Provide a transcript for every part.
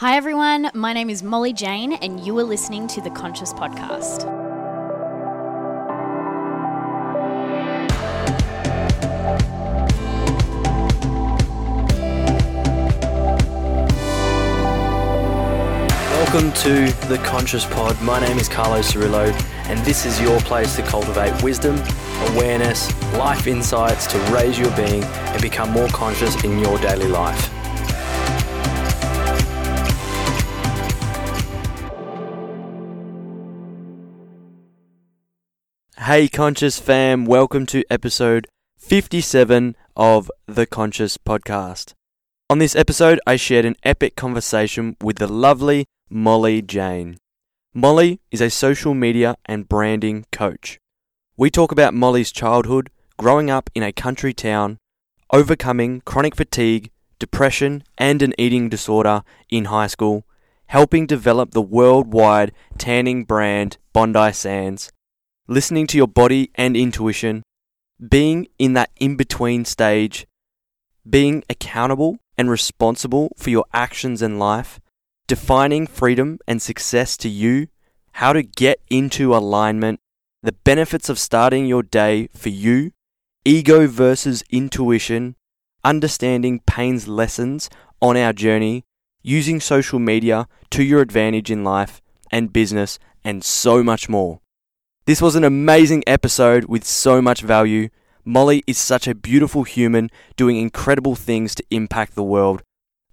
Hi, everyone. My name is Molly Jane, and you are listening to the Conscious Podcast. Welcome to the Conscious Pod. My name is Carlos Cirillo, and this is your place to cultivate wisdom, awareness, life insights to raise your being and become more conscious in your daily life. Hey, Conscious fam, welcome to episode 57 of the Conscious Podcast. On this episode, I shared an epic conversation with the lovely Molly Jane. Molly is a social media and branding coach. We talk about Molly's childhood, growing up in a country town, overcoming chronic fatigue, depression, and an eating disorder in high school, helping develop the worldwide tanning brand Bondi Sands, listening to your body and intuition, being in that in between stage, being accountable and responsible for your actions in life, defining freedom and success to you, how to get into alignment, the benefits of starting your day for you, ego versus intuition, understanding pain's lessons on our journey, using social media to your advantage in life and business, and so much more. This was an amazing episode with so much value. Molly is such a beautiful human doing incredible things to impact the world.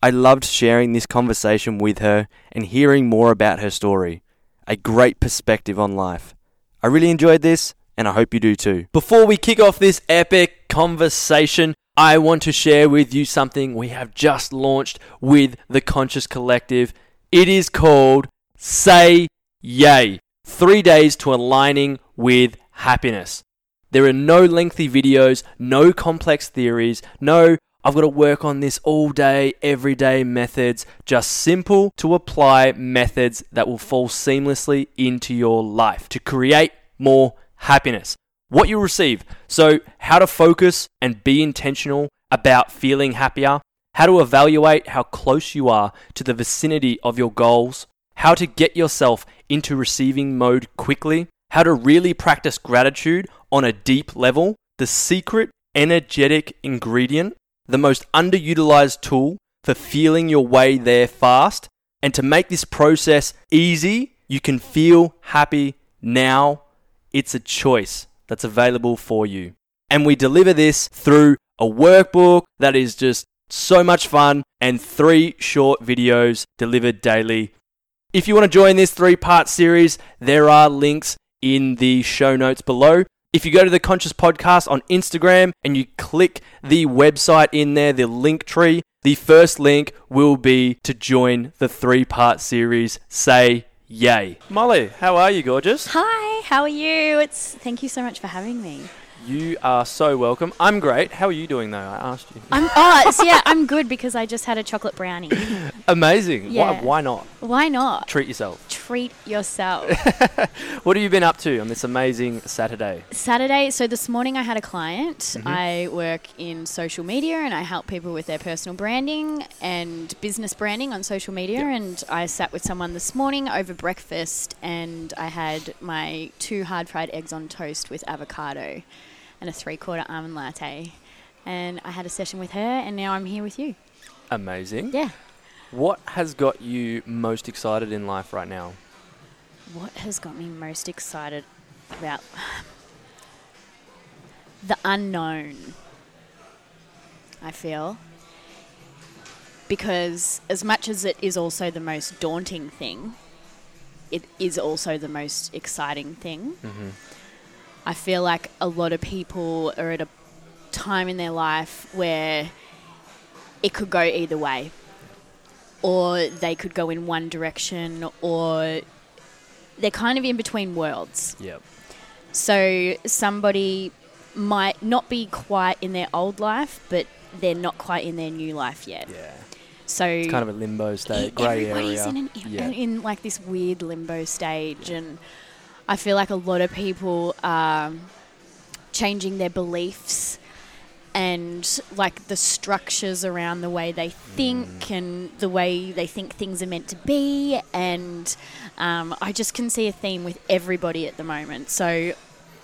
I loved sharing this conversation with her and hearing more about her story. A great perspective on life. I really enjoyed this, and I hope you do too. Before we kick off this epic conversation, I want to share with you something we have just launched with the Conscious Collective. It is called Say Yay Three Days to Aligning with Happiness. There are no lengthy videos, no complex theories, no I've got to work on this all day, everyday methods, just simple to apply methods that will fall seamlessly into your life to create more happiness. What you receive. So, how to focus and be intentional about feeling happier, how to evaluate how close you are to the vicinity of your goals, how to get yourself into receiving mode quickly, how to really practice gratitude on a deep level, the secret energetic ingredient the most underutilized tool for feeling your way there fast. And to make this process easy, you can feel happy now. It's a choice that's available for you. And we deliver this through a workbook that is just so much fun and three short videos delivered daily. If you want to join this three part series, there are links in the show notes below. If you go to the Conscious Podcast on Instagram and you click the website in there, the link tree, the first link will be to join the three part series Say Yay. Molly, how are you, gorgeous? Hi, how are you? It's thank you so much for having me. You are so welcome. I'm great. How are you doing, though? I asked you. I'm oh so yeah, I'm good because I just had a chocolate brownie. Amazing. Yeah. Why, why not? Why not? Treat yourself. Treat yourself. What have you been up to on this amazing Saturday? Saturday, so this morning I had a client. Mm-hmm. I work in social media and I help people with their personal branding and business branding on social media. And I sat with someone this morning over breakfast and I had my two hard fried eggs on toast with avocado and a three quarter almond latte. And I had a session with her and now I'm here with you. Amazing. Yeah. What has got you most excited in life right now? What has got me most excited about the unknown? I feel. Because as much as it is also the most daunting thing, it is also the most exciting thing. Mm-hmm. I feel like a lot of people are at a time in their life where it could go either way. Or they could go in one direction, or they're kind of in between worlds. Yep. So somebody might not be quite in their old life, but they're not quite in their new life yet. Yeah. So It's kind of a limbo state, grey area. in, an, yeah. in, in like this weird limbo stage, and I feel like a lot of people are changing their beliefs and like the structures around the way they think and the way they think things are meant to be. And um, I just can see a theme with everybody at the moment. So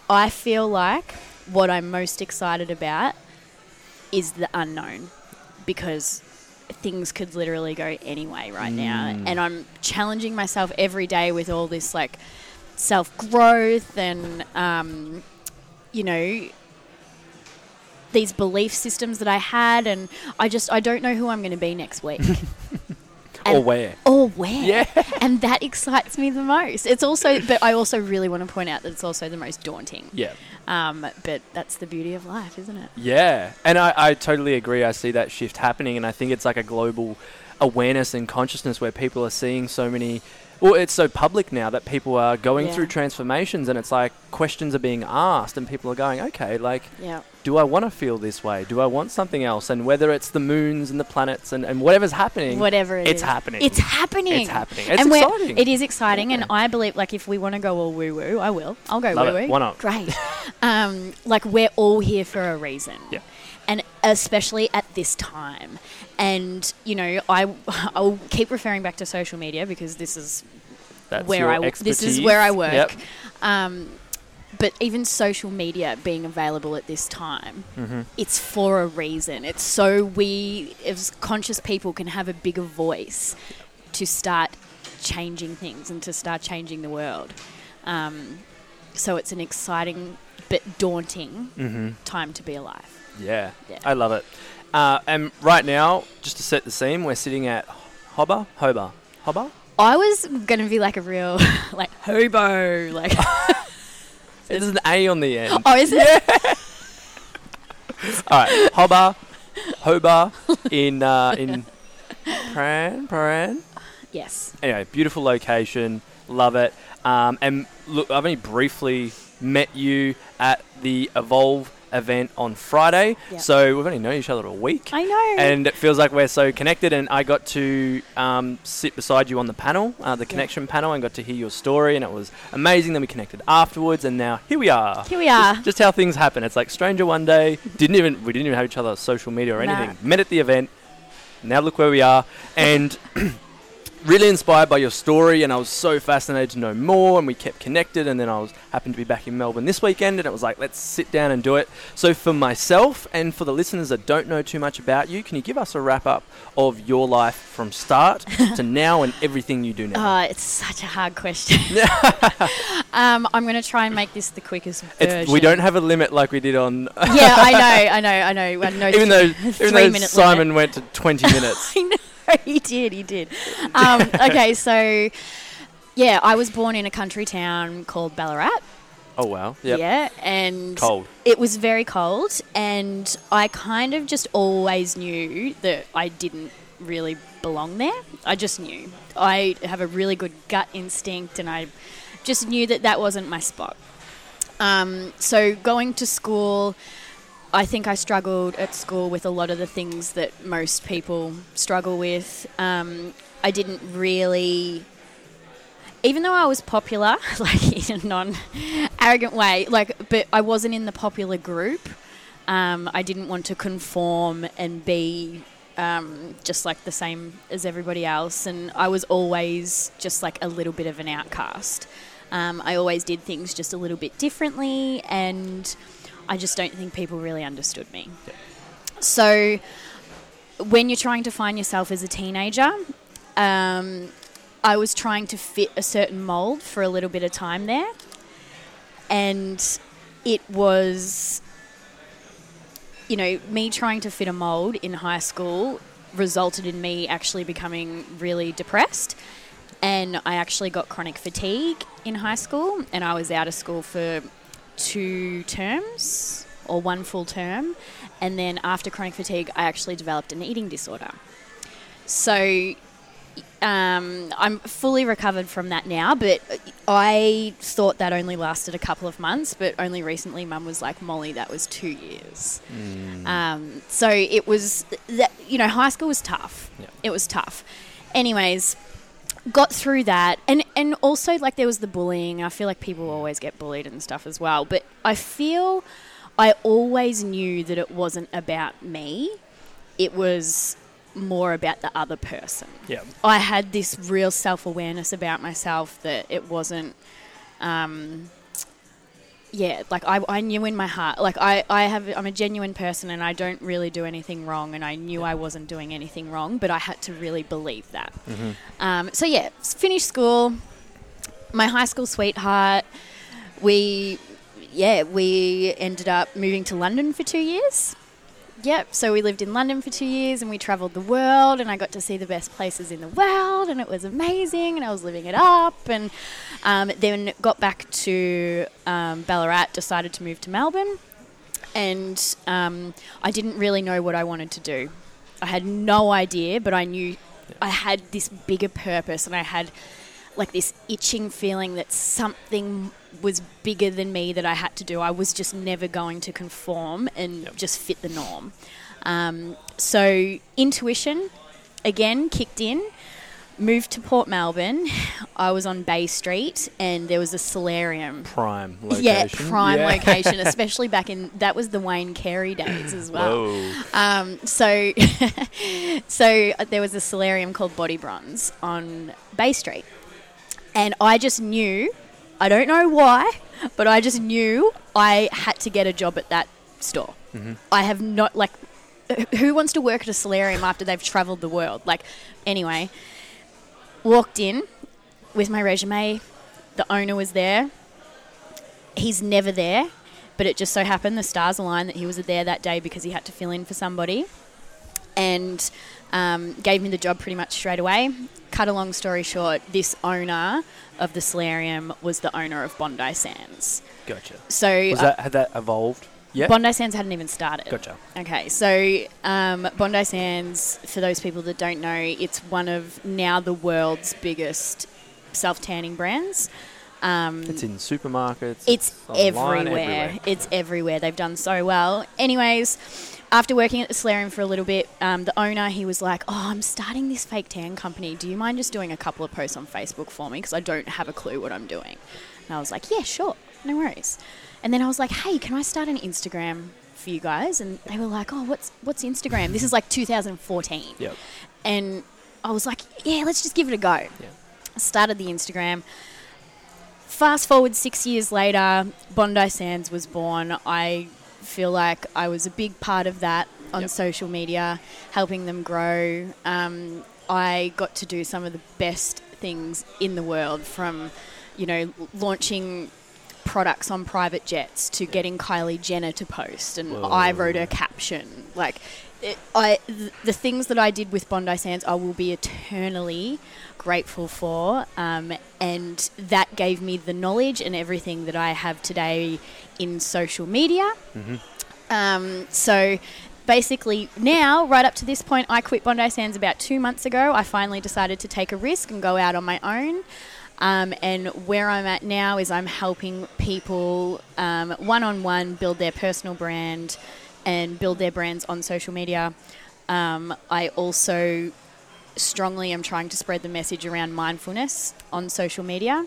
I feel like what I'm most excited about is the unknown because things could literally go anyway right now. And I'm challenging myself every day with all this like self growth and, um, you know, these belief systems that I had. And I just, I don't know who I'm going to be next week. or where? or where. Yeah. And that excites me the most. It's also, but I also really want to point out that it's also the most daunting. Yeah. Um, but that's the beauty of life, isn't it? Yeah, and I, I totally agree. I see that shift happening, and I think it's like a global awareness and consciousness where people are seeing so many. Well, it's so public now that people are going Yeah. through transformations, and it's like questions are being asked, and people are going, okay, like, Yeah. do I want to feel this way? Do I want something else? And whether it's the moons and the planets and, and whatever's happening, Whatever it it's is. happening. It's happening. It's happening. It's and exciting. It is exciting, and I believe, like, if we want to go all woo woo, I will. I'll go woo woo. Why not? Great. um, like, we're all here for a reason. Yeah. And especially at this time. And, you know, I, I'll keep referring back to social media because this is That's where I w- this is where I work. Yep. Um, but even social media being available at this time, Mm-hmm. it's for a reason. It's so we, as conscious people, can have a bigger voice to start changing things and to start changing the world. Um, so it's an exciting but daunting Mm-hmm. time to be alive. Yeah, Yeah. I love it. Uh, and right now, just to set the scene, we're sitting at Hobber, Hober, Hobber. I was gonna be like a real like hobo, like There's an A on the end. oh, is it? All right, Hobber, Hober in uh, in Pran, Paran. Yes. Anyway, beautiful location, love it. Um, and look, I've only briefly met you at the Evolve event on Friday, so we've only known each other a week. I know. and it feels like we're so connected. And I got to um, sit beside you on the panel, uh, the connection panel, and got to hear your story, and it was amazing. Then we connected afterwards, and now here we are. Here we are. Just, just how things happen. It's like stranger one day. Didn't even we didn't even have each other's social media or No. anything. Met at the event. Now look where we are, and. Really inspired by your story, and I was so fascinated to know more. And we kept connected, and then I was happened to be back in Melbourne this weekend, and it was like, let's sit down and do it. So, for myself and for the listeners that don't know too much about you, can you give us a wrap up of your life from start to now and everything you do now? Oh, it's such a hard question. um, I'm going to try and make this the quickest version. It's, we don't have a limit like we did on. yeah, I know, I know, I know. I know even though, even though Simon limit. went to 20 minutes. I know he did, he did. Um, okay, so yeah, I was born in a country town called Ballarat. Oh wow! Yep. Yeah, and Cold. it was very cold, and I kind of just always knew that I didn't really belong there. I just knew. I have a really good gut instinct, and I just knew that that wasn't my spot. Um, so going to school, I think I struggled at school with a lot of the things that most people struggle with. Um, I didn't really even though I was popular, like in a non-arrogant way, like, but I wasn't in the popular group. Um, I didn't want to conform and be um, just like the same as everybody else, and I was always just like a little bit of an outcast. Um, I always did things just a little bit differently, and I just don't think people really understood me. So, when you're trying to find yourself as a teenager, um, I was trying to fit a certain mold for a little bit of time there. And it was, you know, me trying to fit a mold in high school resulted in me actually becoming really depressed. And I actually got chronic fatigue in high school, and I was out of school for two terms or one full term. And then after chronic fatigue, I actually developed an eating disorder. So um, I'm fully recovered from that now, but I thought that only lasted a couple of months. But only recently, Mum was like, "Molly, that was two years." Um, so it was that you know, high school was tough. Yeah. It was tough. Anyways, got through that, and and also like there was the bullying. I feel like people always get bullied and stuff as well, but I feel. I always knew that it wasn't about me. It was more about the other person. Yeah. I had this real self awareness about myself that it wasn't. Um, yeah, like I, I knew in my heart, like I, I have, I'm a genuine person and I don't really do anything wrong, and I knew I wasn't doing anything wrong, but I had to really believe that. Mm-hmm. Um, so yeah, finished school. My high school sweetheart, we, yeah, we ended up moving to London for two years. Yep. So we lived in London for two years, and we travelled the world, and I got to see the best places in the world, and it was amazing, and I was living it up, and um, then got back to um, Ballarat, decided to move to Melbourne, and um, I didn't really know what I wanted to do. I had no idea, but I knew I had this bigger purpose, and I had like this itching feeling that something was bigger than me that I had to do. I was just never going to conform and Yep. just fit the norm. Um, so intuition again kicked in. Moved to Port Melbourne. I was on Bay Street, and there was a solarium. Prime location. Yeah, prime Yeah. location, especially back in that was the Wayne Carey days as well. Um, so, so uh, there was a solarium called Body Bronze on Bay Street, and I just knew, I don't know why, but I just knew I had to get a job at that store. Mhm. I have not like, who wants to work at a solarium after they've travelled the world? Like, anyway, walked in with my resume. The owner was there. He's never there, but it just so happened the stars aligned that he was there that day because he had to fill in for somebody, and um, gave me the job pretty much straight away. Cut a long story short, this owner of the solarium was the owner of Bondi Sands. Gotcha. So Was uh, that had that evolved? Yeah. Bondi Sands hadn't even started. Gotcha. Okay, so um, Bondi Sands, for those people that don't know, it's one of now the world's biggest self tanning brands. Um, It's in supermarkets. it's online, everywhere. It's everywhere. They've done so well. Anyways, after working at the solarium for a little bit, um, the owner he was like, "Oh, I'm starting this fake tan company. Do you mind just doing a couple of posts on Facebook for me? Because I don't have a clue what I'm doing." And I was like, "Yeah, sure, no worries." And then I was like, "Hey, can I start an Instagram for you guys?" And they were like, "Oh, what's what's Instagram?" This is like 2014. Yep. And I was like, "Yeah, let's just give it a go." Yeah. I started the Instagram. Fast forward six years later, Bondi Sands was born. I feel like I was a big part of that on Yep. social media, helping them grow. Um, I got to do some of the best things in the world from, you know, launching products on private jets to getting Kylie Jenner to post, and I wrote Whoa. a caption. Like, it, I th- the things that I did with Bondi Sands, I will be eternally grateful for, um, and that gave me the knowledge and everything that I have today in social media. Mm-hmm. Um, so basically, now, right up to this point, I quit Bondi Sands about two months ago. I finally decided to take a risk and go out on my own. Um, and where I'm at now is I'm helping people one on one build their personal brand and build their brands on social media. Um, I also strongly am trying to spread the message around mindfulness on social media.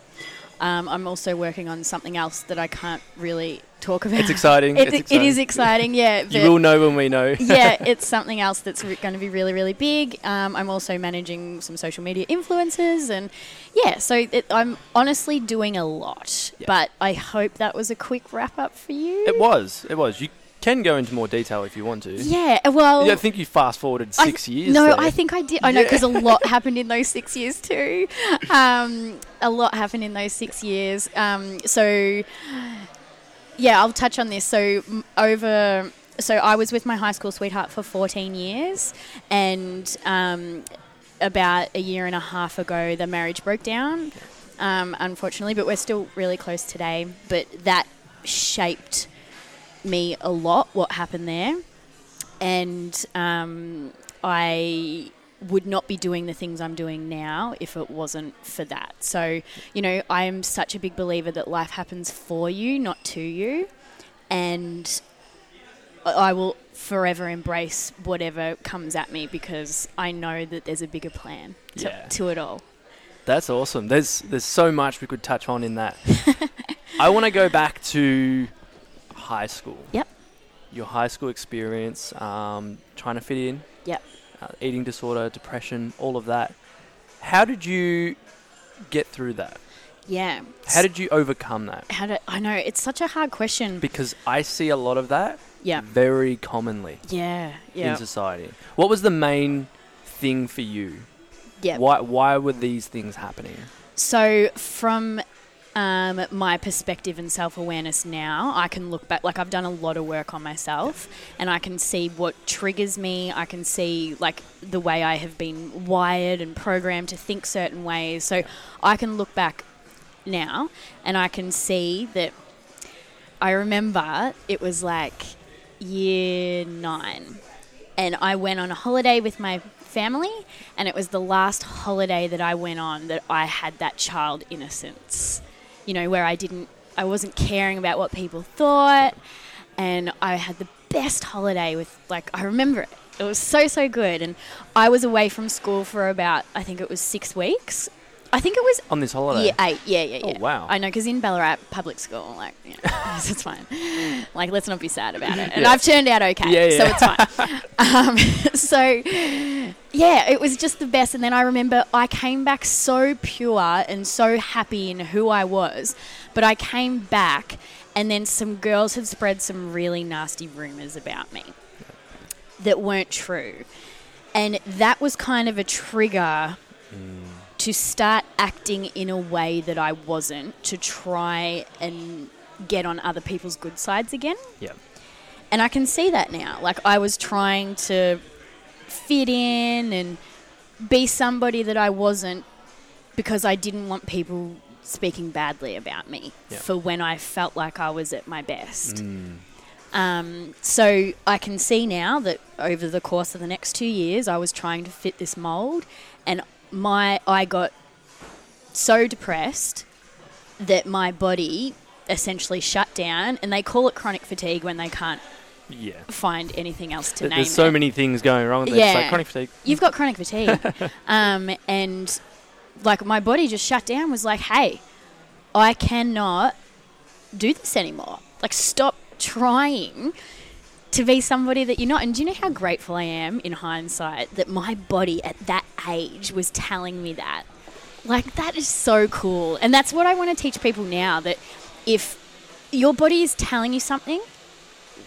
Um, I'm also working on something else that I can't really talk about. It's exciting. It, it's exciting. is exciting, yeah. you will know when we know. yeah, it's something else that's re- going to be really, really big. Um, I'm also managing some social media influencers, and yeah, so it, I'm honestly doing a lot. Yeah. But I hope that was a quick wrap up for you. It was. It was. You can go into more detail if you want to. Yeah, well, Yeah, I think you fast forwarded six years. No, there. I think I did. I know Yeah. because a lot happened in those six years too. Um, a lot happened in those six years. Um, so, yeah, I'll touch on this. So over. So I was with my high school sweetheart for 14 years, and um, about a year and a half ago, the marriage broke down. Um, unfortunately, but we're still really close today. But that shaped me a lot. What happened there, and um, I would not be doing the things I'm doing now if it wasn't for that. So, you know, I am such a big believer that life happens for you, not to you. And I will forever embrace whatever comes at me because I know that there's a bigger plan to, Yeah. to it all. That's awesome. There's there's so much we could touch on in that. I want to go back to high school. Yep. your high school experience, um, trying to fit in. Yep. Uh, eating disorder, depression, all of that. How did you get through that? Yeah. How did you overcome that? How do I know? It's such a hard question. Because I see a lot of that Yeah. very commonly Yeah. Yeah. in society. What was the main thing for you? Yeah. Why why were these things happening? So, from um, my perspective and self awareness now, I can look back. Like, I've done a lot of work on myself and I can see what triggers me. I can see, like, the way I have been wired and programmed to think certain ways. So, I can look back now and I can see that I remember it was like year nine and I went on a holiday with my family, and it was the last holiday that I went on that I had that child innocence. You know, where I didn't, I wasn't caring about what people thought, and I had the best holiday with, like, I remember it. It was so, so good. And I was away from school for about, I think it was six weeks. I think it was On this holiday? Year eight, yeah, yeah, Oh, yeah. wow. I know, because in Ballarat public school, like, you know, it's fine. Like, let's not be sad about it. And Yeah. I've turned out okay, Yeah, so it's fine. um, so, yeah, it was just the best. And then I remember I came back so pure and so happy in who I was. But I came back, and then some girls had spread some really nasty rumors about me that weren't true. And that was kind of a trigger to start acting in a way that I wasn't to try and get on other people's good sides again. Yeah. And I can see that now. Like I was trying to fit in and be somebody that I wasn't because I didn't want people speaking badly about me Yeah. for when I felt like I was at my best. Mm. Um, so I can see now that over the course of the next two years, I was trying to fit this mold, and my I got so depressed that my body essentially shut down, and they call it chronic fatigue when they can't Yeah. find anything else to Th- name There's so it. many things going wrong. Like Yeah. chronic fatigue. You've got chronic fatigue, um, and like my body just shut down. Was like, hey, I cannot do this anymore. Like, stop trying to be somebody that you're not. And do you know how grateful I am in hindsight that my body at that age was telling me that? Like, that is so cool. And that's what I want to teach people now that if your body is telling you something,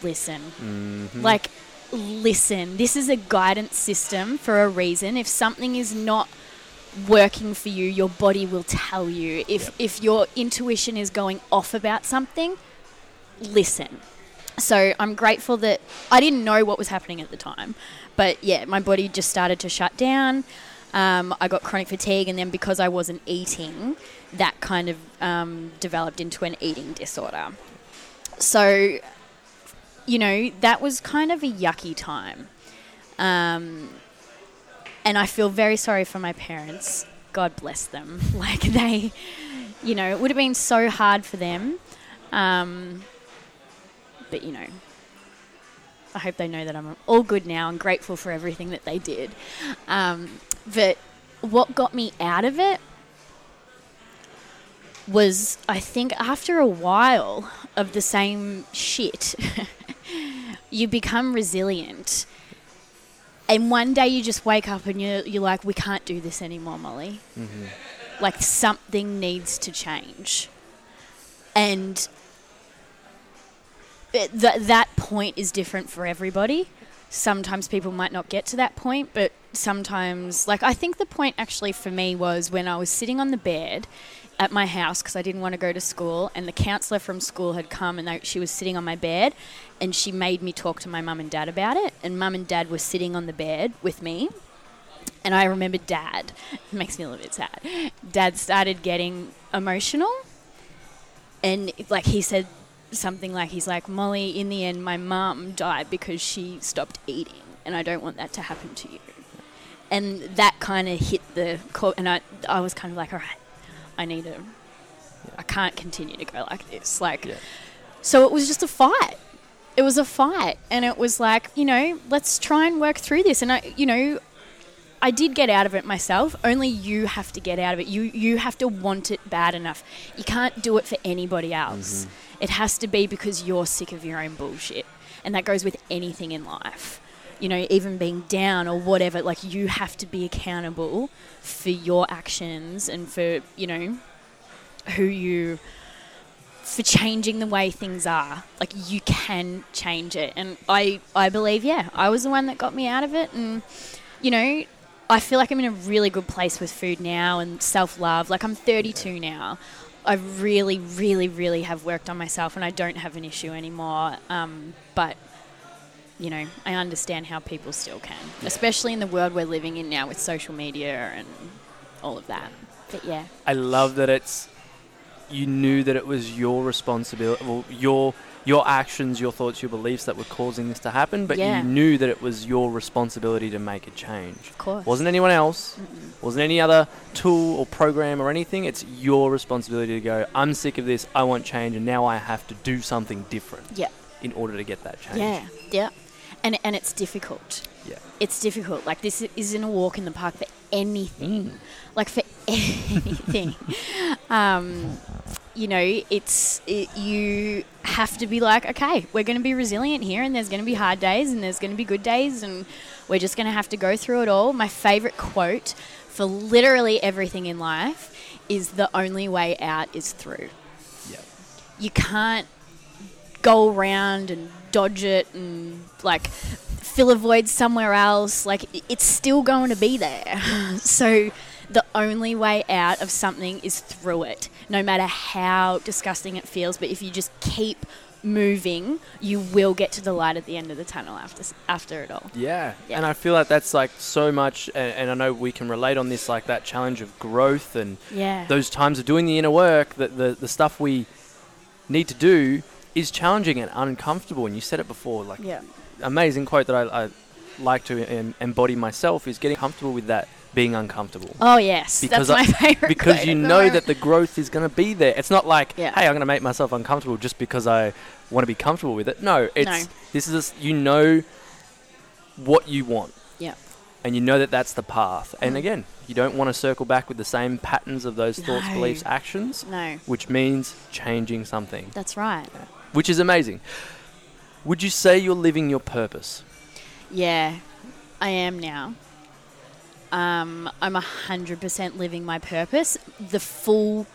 listen. Mm-hmm. Like, listen. This is a guidance system for a reason. If something is not working for you, your body will tell you. If Yep. if your intuition is going off about something, listen. So I'm grateful that I didn't know what was happening at the time, but yeah, my body just started to shut down. Um, I got chronic fatigue, and then because I wasn't eating, that kind of um, developed into an eating disorder. So, you know, that was kind of a yucky time. Um, and I feel very sorry for my parents. God bless them. Like, they, you know, it would have been so hard for them. Um, but, you know, I hope they know that I'm all good now and grateful for everything that they did. Um, but what got me out of it was, I think, after a while of the same shit, you become resilient. And one day you just wake up and you're, you're like, we can't do this anymore, Molly. Mm-hmm. Like, something needs to change. And th- that point is different for everybody. Sometimes people might not get to that point, but sometimes, like, I think the point actually for me was when I was sitting on the bed at my house because I didn't want to go to school, and the counselor from school had come and they, she was sitting on my bed, and she made me talk to my mum and dad about it. And mum and dad were sitting on the bed with me, and I remember dad. It makes me a little bit sad. Dad started getting emotional, and like he said something like he's like Molly. In the end, my mum died because she stopped eating, and I don't want that to happen to you. And that kind of hit the core, and I I was kind of like, all right, I need to. I can't continue to go like this. Like, Yeah. so it was just a fight. It was a fight, and it was like, you know, let's try and work through this. And I, you know, I did get out of it myself. Only you have to get out of it. You you have to want it bad enough. You can't do it for anybody else. Mm-hmm. It has to be because you're sick of your own bullshit. and that goes with anything in life. You know, even being down or whatever, like you have to be accountable for your actions and for, you know, who you for changing the way things are. Like you can change it. And I I believe, yeah, I was the one that got me out of it and you know, I feel like I'm in a really good place with food now and self-love. Like I'm 32 now. I really, really, really have worked on myself, and I don't have an issue anymore. Um, but you know, I understand how people still can, especially in the world we're living in now with social media and all of that. But yeah, I love that it's you knew that it was your responsibility, well, your your actions, your thoughts, your beliefs that were causing this to happen, but Yeah. you knew that it was your responsibility to make a change. of course. Wasn't anyone else, Mm-mm. wasn't any other tool or program or anything. It's your responsibility to go, I'm sick of this, I want change, and now I have to do something different Yeah. in order to get that change. Yeah, yeah, and and it's difficult. Yeah. It's difficult. Like this isn't a walk in the park for anything. Mm. Like for anything. um, you know, it's it, you have to be like, okay, we're going to be resilient here, and there's going to be hard days, and there's going to be good days, and we're just going to have to go through it all. My favorite quote for literally everything in life is the only way out is through. Yeah. You can't go around and dodge it and like fill a void somewhere else. Like it's still going to be there. so the only way out of something is through it, no matter how disgusting it feels. But if you just keep moving, you will get to the light at the end of the tunnel after after it all. Yeah. Yeah. and I feel like that's like so much, and, and I know we can relate on this, like that challenge of growth and Yeah. those times of doing the inner work, that the, the stuff we need to do is challenging and uncomfortable. And you said it before, like yeah. amazing quote that I, I like to em- embody myself is getting comfortable with that being uncomfortable. Oh yes, Because that's my favorite. because you know moment. that the growth is going to be there. It's not like, Yeah. hey, I'm going to make myself uncomfortable just because I want to be comfortable with it. No, it's No. this is a you know what you want. Yeah. And you know that that's the path. And Mm. again, you don't want to circle back with the same patterns of those thoughts, No. beliefs, actions, no, which means changing something, that's right. which is amazing. Would you say you're living your purpose? Yeah, I am now. Um, I'm a hundred percent living my purpose. The full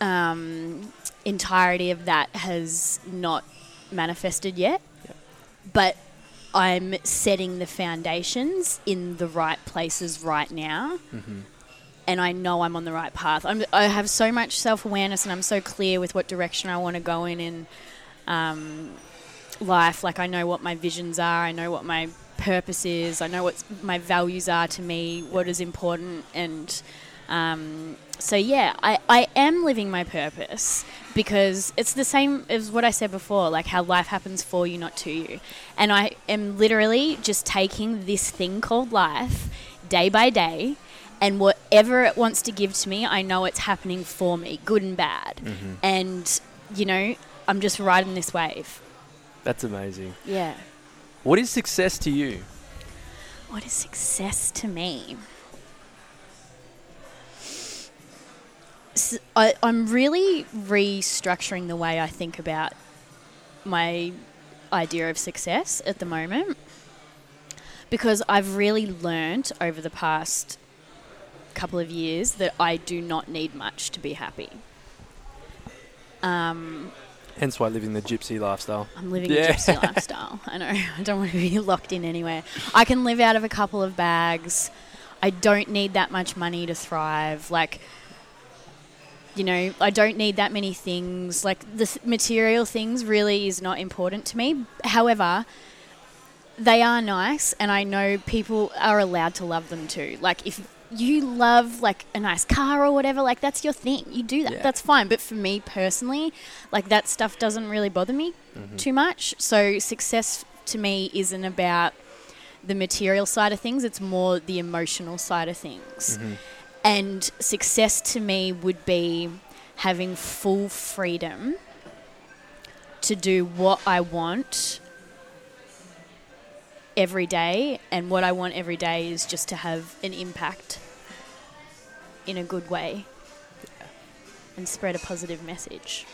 um, entirety of that has not manifested yet, Yep. but I'm setting the foundations in the right places right now Mm-hmm. and I know I'm on the right path. I'm, I have so much self awareness, and I'm so clear with what direction I want to go in in um, life. Like I know what my visions are. I know what my purpose is. I know what my values are to me. What is important, and um, so yeah, I, I am living my purpose because it's the same as what I said before, like how life happens for you, not to you. And I am literally just taking this thing called life day by day, and whatever it wants to give to me, I know it's happening for me, good and bad. Mm-hmm. And, you know, I'm just riding this wave. That's amazing. Yeah. What is success to you? What is success to me? I'm really restructuring the way I think about my idea of success at the moment because I've really learnt over the past couple of years that I do not need much to be happy. Um, Hence why living the gypsy lifestyle. I'm living Yeah. a gypsy lifestyle. I know. I don't want to be locked in anywhere. I can live out of a couple of bags. I don't need that much money to thrive. Like, you know, I don't need that many things. Like, the material things really is not important to me. However, they are nice, and I know people are allowed to love them too. Like, if you love like a nice car or whatever, like that's your thing. You do that. Yeah. That's fine. But for me personally, like that stuff doesn't really bother me Mhm. too much. So success to me isn't about the material side of things, it's more the emotional side of things. Mhm. And success to me would be having full freedom to do what I want every day. And what I want every day is just to have an impact in a good way and spread a positive message,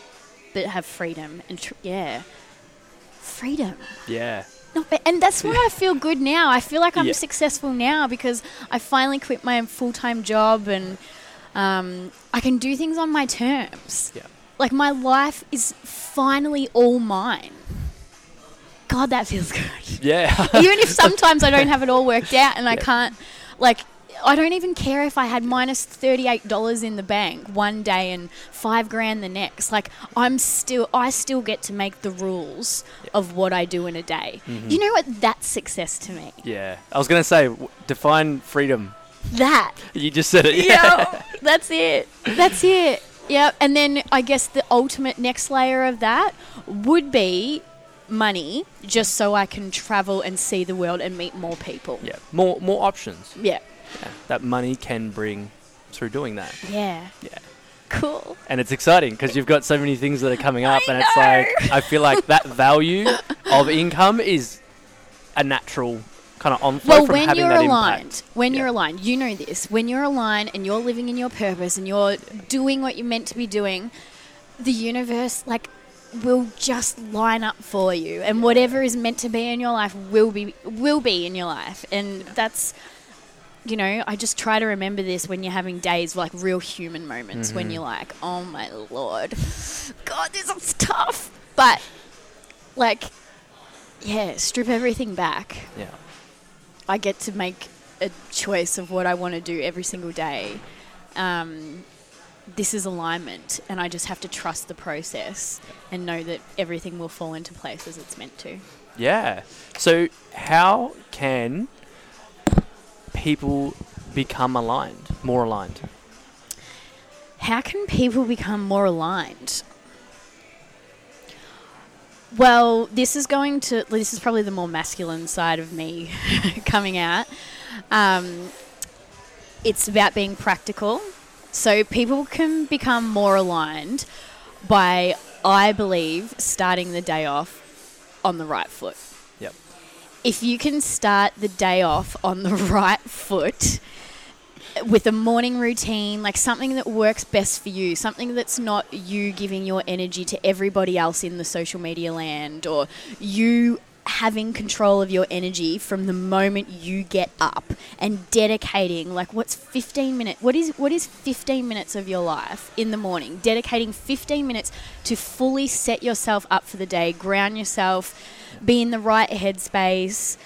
but have freedom. And tr- yeah, freedom. Yeah. Not ba- and that's why I feel good now. I feel like I'm Yeah. successful now because I finally quit my full time job and um, I can do things on my terms. Yeah. Like my life is finally all mine. God, that feels good. Yeah. even if sometimes I don't have it all worked out and I can't, like, I don't even care if I had minus $38 in the bank one day and five grand the next. Like, I'm still, I still get to make the rules of what I do in a day. Mm-hmm. You know what? That's success to me. yeah. I was going to say, w- define freedom. That. You just said it. Yeah. That's it. That's it. Yeah. And then I guess the ultimate next layer of that would be money just so I can travel and see the world and meet more people. Yeah. More more options Yeah. yeah, that money can bring through doing that. Yeah. Yeah. Cool. And it's exciting because you've got so many things that are coming up, I and it's like I feel like that value of income is a natural kind of onflow Well, from when having you're that aligned, impact. when you're aligned, you know this. When you're aligned and you're living in your purpose and you're doing what you're meant to be doing, the universe like will just line up for you, and whatever is meant to be in your life will be will be in your life, and that's. You know, I just try to remember this when you're having days like real human moments when Mhm. you're like, "Oh my lord, God, this is tough." But like, yeah, strip everything back. Yeah. I get to make a choice of what I want to do every single day. Um, this is alignment, and I just have to trust the process and know that everything will fall into place as it's meant to. Yeah. So how can people become aligned, more aligned? How can people become more aligned? Well, this is going to, this is probably the more masculine side of me coming out. Um, it's about being practical. So people can become more aligned by, I believe, starting the day off on the right foot. Yep. If you can start the day off on the right foot, with a morning routine, like something that works best for you, something that's not you giving your energy to everybody else in the social media land, or you having control of your energy from the moment you get up and dedicating like what's 15 minutes what is what is 15 minutes of your life in the morning dedicating 15 minutes to fully set yourself up for the day ground yourself be in the right headspace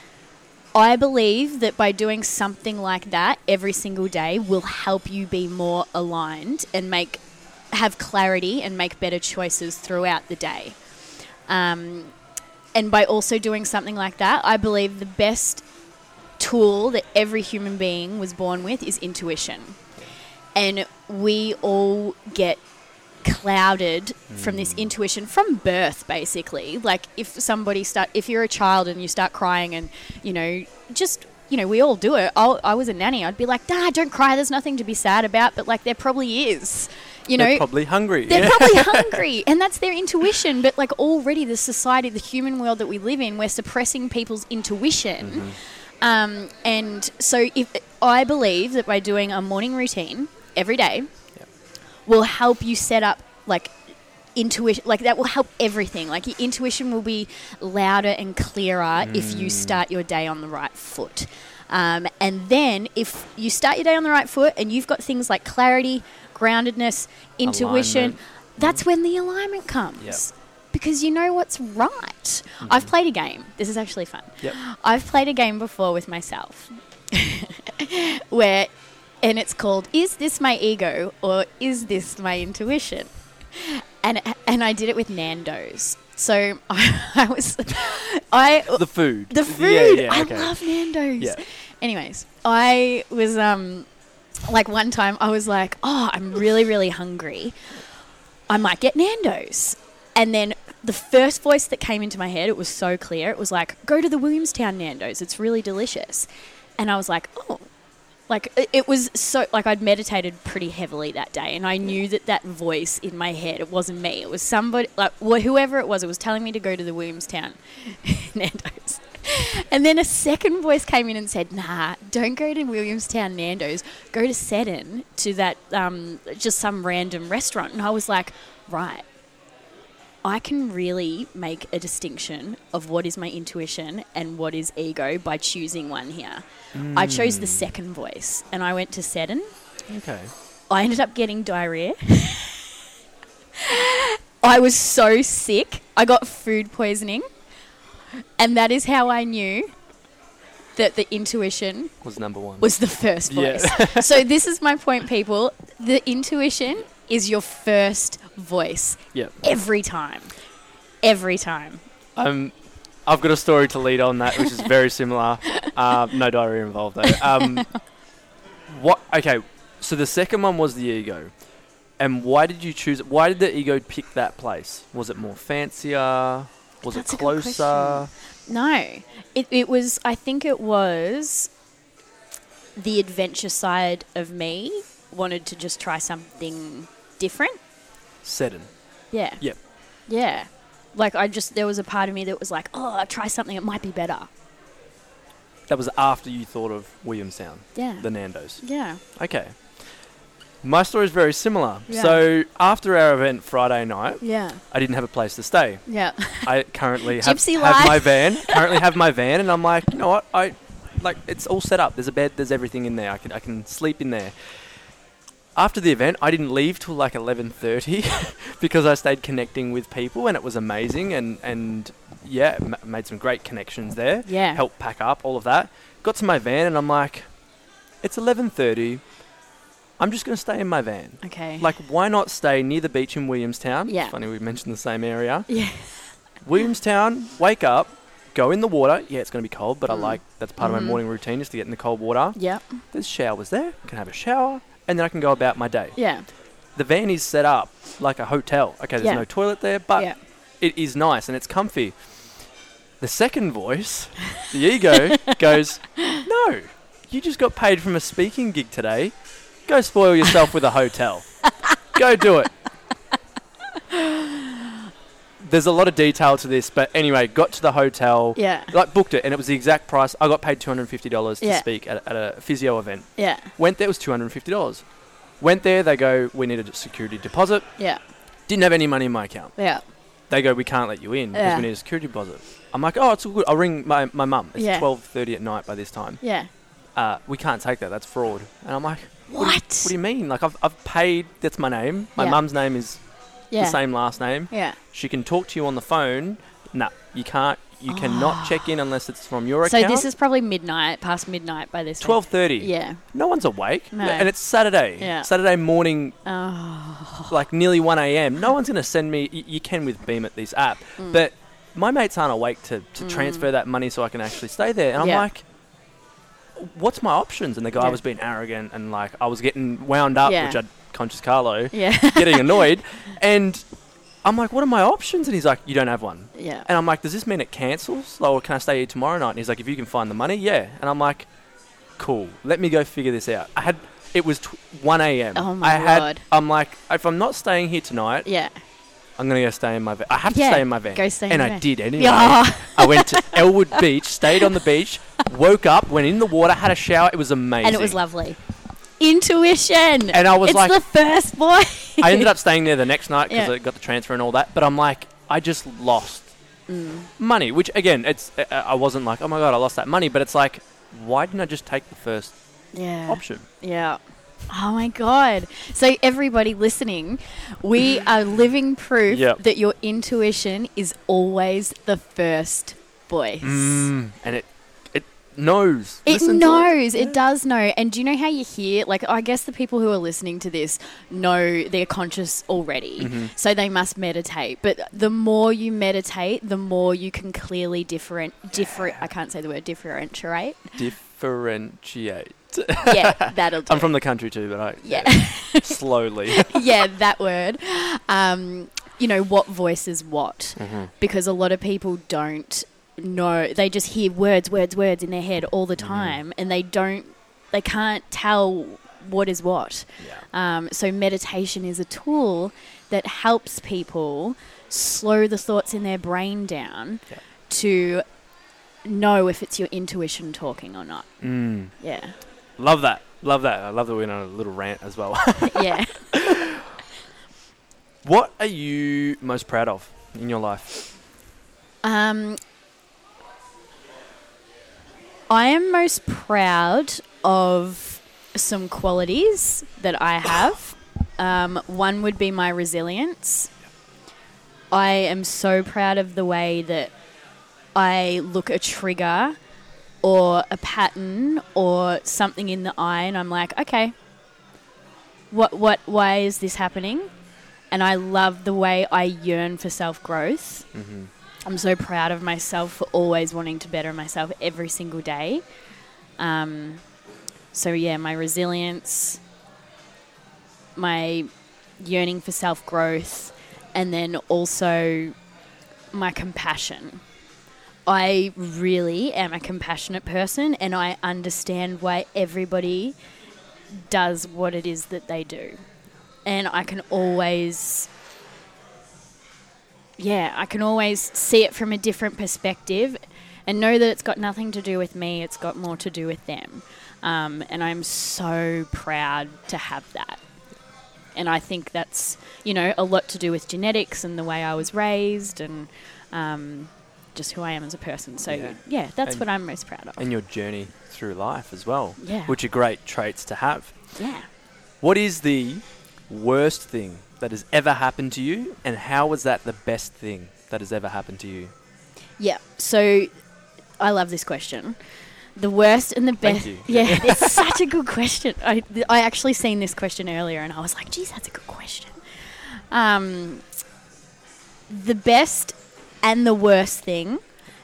I believe that by doing something like that every single day will help you be more aligned and make have clarity and make better choices throughout the day. Um, and by also doing something like that, I believe the best tool that every human being was born with is intuition. And we all get clouded from this mm. intuition from birth basically. Like if somebody start if you're a child and you start crying and you know just you know we all do it. I'll, i was a nanny i'd be like nah don't cry. There's nothing to be sad about. But like there probably is you know, They're probably hungry. they're yeah. probably hungry and that's their intuition but like already the society the human world that we live in we're suppressing people's intuition um, and so if i believe that by doing a morning routine every day Yep. will help you set up like intuition like that will help everything like your intuition will be louder and clearer if you start your day on the right foot um, and then if you start your day on the right foot and you've got things like clarity groundedness intuition Alignment. that's when the alignment comes. Yep. because you know what's right. I've played a game. This is actually fun. Yep. i've played a game before with myself. Where and it's called is this my ego or is this my intuition? And and i did it with nando's so i, was i the food. the Yeah, food. yeah, i okay. love nando's. Yeah. anyways i was um like one time i was like oh i'm really really hungry. I might get nando's. And then the first voice that came into my head it was so clear. It was like go to the williamstown nando's. It's really delicious. And i was like oh like it- was so like I'd meditated pretty heavily that day, and I knew that that voice in my head it wasn't me. It was somebody like wh- whoever it was. It was telling me to go to the Williamstown Nando's. And then a second voice came in and said, "Nah, don't go to Williamstown Nando's. Go to Seddon to that um, just some random restaurant." And I was like, "Right, I can really make a distinction of what is my intuition and what is ego by choosing one here. I chose the Mm. second voice and I went to Seddon. Okay. I ended up getting diarrhea. I was so sick. I got food poisoning. And that is how I knew that the intuition Was number one. was the first Yeah. voice. so this is my point, people. The intuition is your first voice Yep. every time. Every time. Um, I've got a story to lead on that, which is very similar. Uh, no diarrhea involved though. Um, what? Okay, so the second one was the ego, and why did you choose? Why did the ego pick that place? Was it more fancier? Was That's it closer? No, it, it was. I think it was the adventure side of me wanted to just try something different. Seddon. Yeah. Yep. Yeah. Like I just there was a part of me that was like, oh, I'll try something. It might be better. That was after you thought of Williamstown, Yeah. the Nando's. yeah. Okay. My story is very similar. Yeah. So after our event Friday night, Yeah. I didn't have a place to stay. Yeah. I currently have, have my van. Currently have my van, and I'm like, you know what? I like it's all set up. There's a bed. There's everything in there. I can I can sleep in there. After the event, I didn't leave till like 11:30 because I stayed connecting with people, and it was amazing. And and yeah, m- made some great connections there. Yeah. Helped pack up all of that. Got to my van, and I'm like, it's 11:30. I'm just gonna stay in my van. Okay. Like, why not stay near the beach in Williamstown? Yeah. It's funny we mentioned the same area. yeah. Williamstown, wake up, go in the water. Yeah, it's going to be cold, but I Mm. like that's part of Mhm. my morning routine is to get in the cold water. Yep. There's showers there. Can have a shower, and then I can go about my day. Yeah. The van is set up like a hotel. Okay, there's Yeah. no toilet there, but yeah. it is nice and it's comfy. The second voice, the ego, goes, No, you just got paid from a speaking gig today. Go spoil yourself with a hotel. Go do it. There's a lot of detail to this, but anyway, got to the hotel, Yeah. like booked it, and it was the exact price. I got paid $250 to Yeah. speak at, at a physio event. Yeah. Went there, it was $250. Went there, they go, We need a security deposit. Yeah. Didn't have any money in my account Yeah. they go, we can't let you in because Yeah. we need a security deposit. I'm like, oh, it's all good. I'll ring my, my mum. It's Yeah. 12.30 at night by this time. Yeah. Uh, we can't take that. That's fraud. And I'm like, What? what do you mean? Like, I've, I've paid. That's my name. My Yeah. mum's name is yeah. the same last name. Yeah. She can talk to you on the phone. Nah, you can't. You cannot check in unless it's from your account. So account. this is probably midnight, past midnight by this. time. 12.30. Yeah. No one's awake. No. And it's Saturday. Yeah. Saturday morning, Oh. like nearly 1 a.m. No one's going to send me. Y- you can with Beem It this app. Mm. But my mates aren't awake to, to Mm. transfer that money so I can actually stay there. And I'm like, what's my options? And the guy Yeah. was being arrogant and like I was getting wound up, Yeah. which I'd conscious Carlo, Yeah. getting annoyed. And I'm like, what are my options? And he's like, you don't have one. yeah. And I'm like, does this mean it cancels? Or can I stay here tomorrow night? And he's like, if you can find the money, yeah. And I'm like, cool. Let me go figure this out. I had. It was tw 1 a.m. Oh my I had, God. I'm like, if I'm not staying here tonight, Yeah. I'm gonna go stay in my van. I have to Yeah, stay in my van. go stay in and I van. did anyway. Yeah. I went to Elwood Beach, stayed on the beach, woke up, went in the water, had a shower. It was amazing. And it was lovely. Intuition. And I was it's like- the first boy. I ended up staying there the next night because Yeah. I got the transfer and all that. But I'm like, I just lost Mm. money. Which again, it's uh, I wasn't like, oh my god, I lost that money. But it's like, why didn't I just take the first Yeah. option? Yeah. Oh my god. So everybody listening, we are living proof Yep. that your intuition is always the first voice. Mm, and it knows. It Listen knows. It, Yeah. does know. And do you know how you hear? Like, I guess the people who are listening to this know they're conscious already. Mhm. So they must meditate. But the more you meditate, the more you can clearly different, different. I can't say the word differentiate. Differentiate. Yeah, that'll do. I'm from the country too, but I Yeah. slowly. yeah, that word. Um, you know, what voice is what? hmm Because a lot of people don't know. They just hear words, words, words in their head all the Mhm. time, and they don't, they can't tell what is what. Yeah. Um, so meditation is a tool that helps people slow the thoughts in their brain down Yeah. to know if it's your intuition talking or not. Mm. Yeah. Love that. Love that. I love that we're in a little rant as well. yeah. what are you most proud of in your life? Um, I am most proud of some qualities that I have. Um, one would be my resilience. I am so proud of the way that I look a trigger or a pattern or something in the eye and I'm like, okay, what what why is this happening? And I love the way I yearn for self growth. Mm-hmm. I'm so proud of myself for always wanting to better myself every single day. Um, so yeah, my resilience, my yearning for self growth, and then also my compassion. I really am a compassionate person, and I understand why everybody does what it is that they do. And I can always yeah, I can always see it from a different perspective and know that it's got nothing to do with me, it's got more to do with them. Um, and I'm so proud to have that. And I think that's, you know, a lot to do with genetics and the way I was raised and um, just who I am as a person. So, Yeah. yeah, that's And- what I'm most proud of. And your journey through life as well, Yeah. which are great traits to have. yeah. What is the worst thing that has ever happened to you, and how was that the best thing that has ever happened to you? Yeah. So I love this question. The worst and the best. Yeah, it's such a good question. I th- I actually seen this question earlier, and I was like, "Geez, that's a good question." Um, the best and the worst thing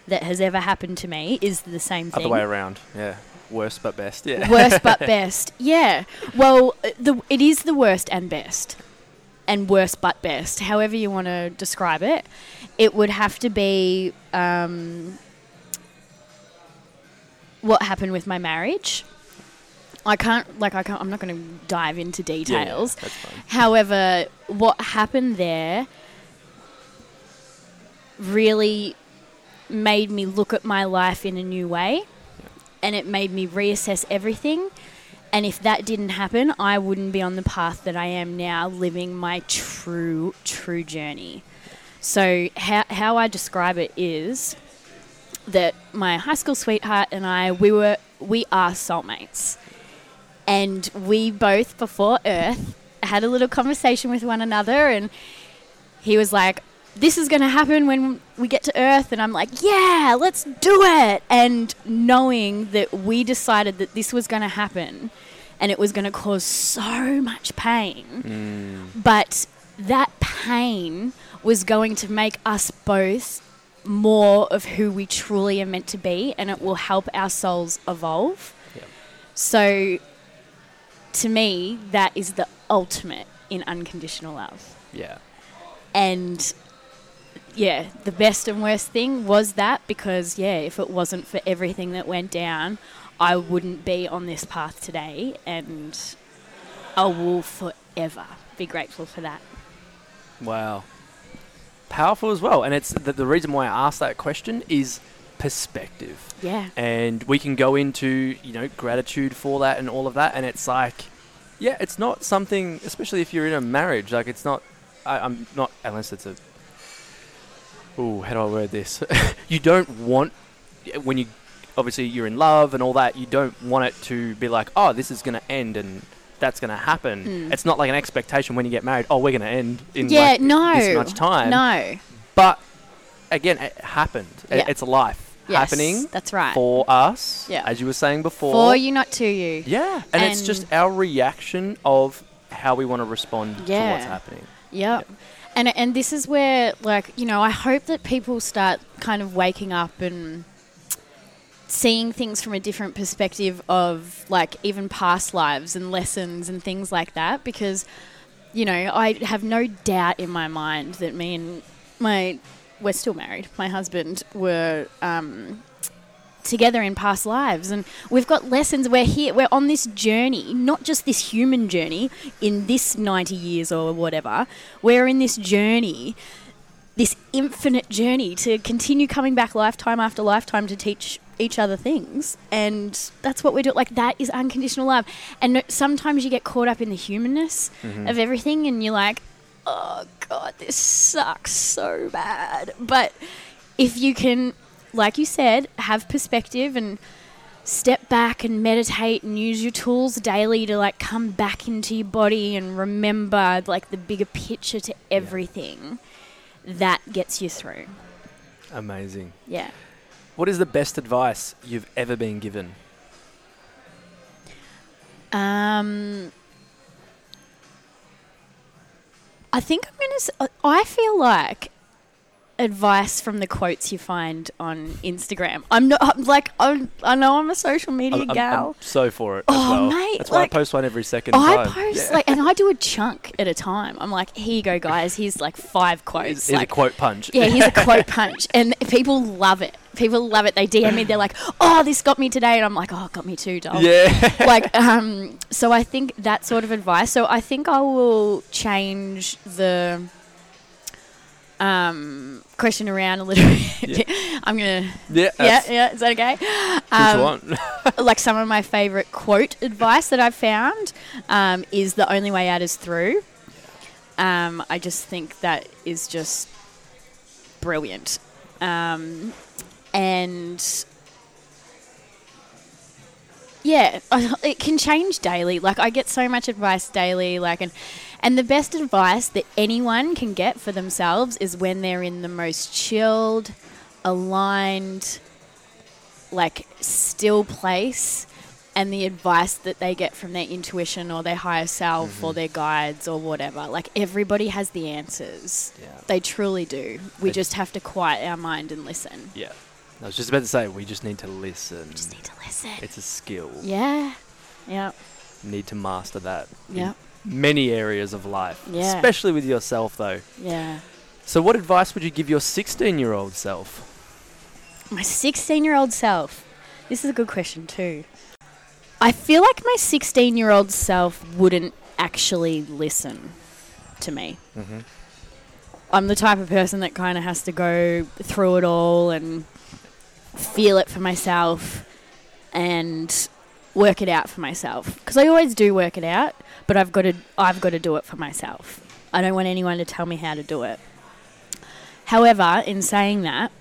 that has ever happened to me is the same thing. Other way around, yeah. Worst but best, yeah. worst but best. Yeah. Well, the it is the worst and best, and worst but best. However you want to describe it, it would have to be um, what happened with my marriage. I can't like I can't. I'm not going to dive into Yeah, yeah, details. fine. However, what happened there really made me look at my life in a new way and it made me reassess everything. And if that didn't happen, I wouldn't be on the path that I am now, living my true, true journey. So, how, how I describe it is that my high school sweetheart and I, we were, we are soulmates. And we both, before Earth, had a little conversation with one another, and he was like, This is going to happen when we get to Earth. And I'm like, Yeah, let's do it. And knowing that we decided that this was going to happen and it was going to cause so much pain, Mm, but that pain was going to make us both more of who we truly are meant to be, and it will help our souls evolve. Yep. So, to me, that is the ultimate in unconditional love. yeah. And yeah, the best and worst thing was that because, yeah, if it wasn't for everything that went down, I wouldn't be on this path today, and I will forever be grateful for that. Wow. Powerful as well. And it's the, the reason why I asked that question is perspective. Yeah. And we can go into, you know, gratitude for that and all of that. And it's like, yeah, it's not something, especially if you're in a marriage, like it's not, I, I'm not, unless it's a, ooh, how do I word this? you don't want, when you, obviously you're in love and all that, you don't want it to be like, oh, this is going to end and that's going to happen. Mm. It's not like an expectation when you get married, oh, we're going to end in yeah, like no. this much time. No. But again, it happened. Yeah. It's a life Yes, happening That's right. for us, Yeah. as you were saying before. For you, not to you. Yeah, and, it's just our reaction of how we want to respond to what's Yeah. happening. Yep. And and this is where like, you know, I hope that people start kind of waking up and seeing things from a different perspective of like even past lives and lessons and things like that because you know, I have no doubt in my mind that me and my we're still married. My husband were um, together in past lives. And we've got lessons. We're here we're on this journey not just this human journey in this 90 years or whatever. We're in this journey this infinite journey to continue coming back lifetime after lifetime to teach each other things. And that's what we do. Like that is unconditional love. And no- sometimes you get caught up in the humanness Mm-hmm. of everything and you're like oh god, this sucks so bad. But if you can, like you said, have perspective and step back and meditate and use your tools daily to like come back into your body and remember like the bigger picture to everything, that gets you through. Amazing. Yeah. What is the best advice you've ever been given? Um, I think I'm gonna. uh, I feel like advice from the quotes you find on Instagram. I'm not I'm like I'm, I know I'm a social media I'm, gal. I'm so for it as Oh, well. mate, That's why like, I post one every second I time. post Yeah. like, and I do a chunk at a time. I'm like, here you go, guys. Here's like five quotes. It's, it's like, a quote punch. yeah, here's a quote punch, and people love it. People love it. They DM me. They're like, "Oh, this got me today," and I'm like, "Oh, it got me too, doll." yeah. like um so i think that sort of advice so i think i will change the um question around a little bit i'm gonna yeah. yeah yeah is that okay um, one? like some of my favorite quote advice that i've found um, is the only way out is through um, i just think that is just brilliant um, and yeah, it can change daily. Like I get so much advice daily, like and and the best advice that anyone can get for themselves is when they're in the most chilled, aligned, like still place and the advice that they get from their intuition or their higher self or mm-hmm. their guides or whatever. Like everybody has the answers. Yeah. They truly do. We just have to quiet our mind and listen. yeah. I was just about to say we just need to listen. Just need to listen. It's a skill. Yeah. Yeah. Need to master that. Yeah. Many areas of life, Yeah. especially with yourself, though. Yeah. So, what advice would you give your 16 year old self? My 16 year old self. This is a good question, too. I feel like my 16 year old self wouldn't actually listen to me. Mm-hmm. I'm the type of person that kind of has to go through it all and feel it for myself and work it out for myself because I always do work it out but I've got to I've got to do it for myself. I don't want anyone to tell me how to do it. However, in saying that,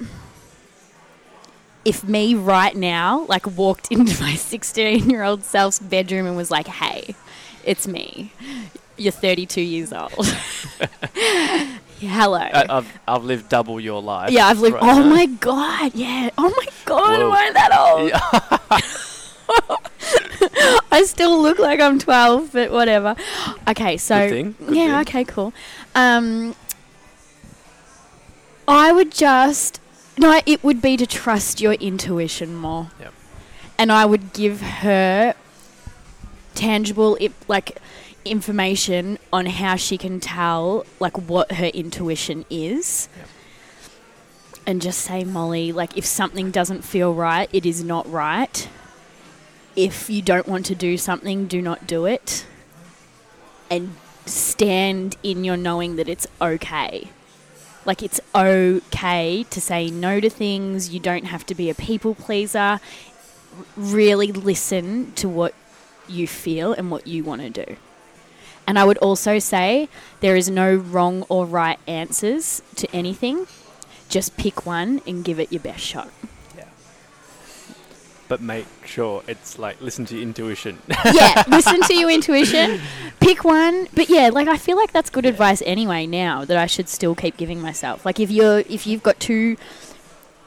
if me right now like walked into my 16-year-old self's bedroom and was like, "Hey, it's me. You're 32 years old." Hello. I, I've, I've lived double your life. Yeah, I've lived. right oh now. my god! Yeah. Oh my god! Whoa. Am I that old? I still look like I'm 12, but whatever. Okay, so Good thing, good yeah. thing. Okay, cool. Um, I would just no. It would be to trust your intuition more. Yep. And I would give her tangible, i like information on how she can tell like what her intuition is Yep. and just say molly like if something doesn't feel right it is not right if you don't want to do something do not do it. And stand in your knowing that it's okay. Like it's okay to say no to things. You don't have to be a people pleaser. Really listen to what you feel and what you want to do. And I would also say there is no wrong or right answers to anything. Just pick one and give it your best shot. Yeah. But make sure it's like listen to your intuition. yeah, listen to your intuition. Pick one. But yeah, like I feel like that's good advice anyway now that I should still keep giving myself. Like if you're if you've got two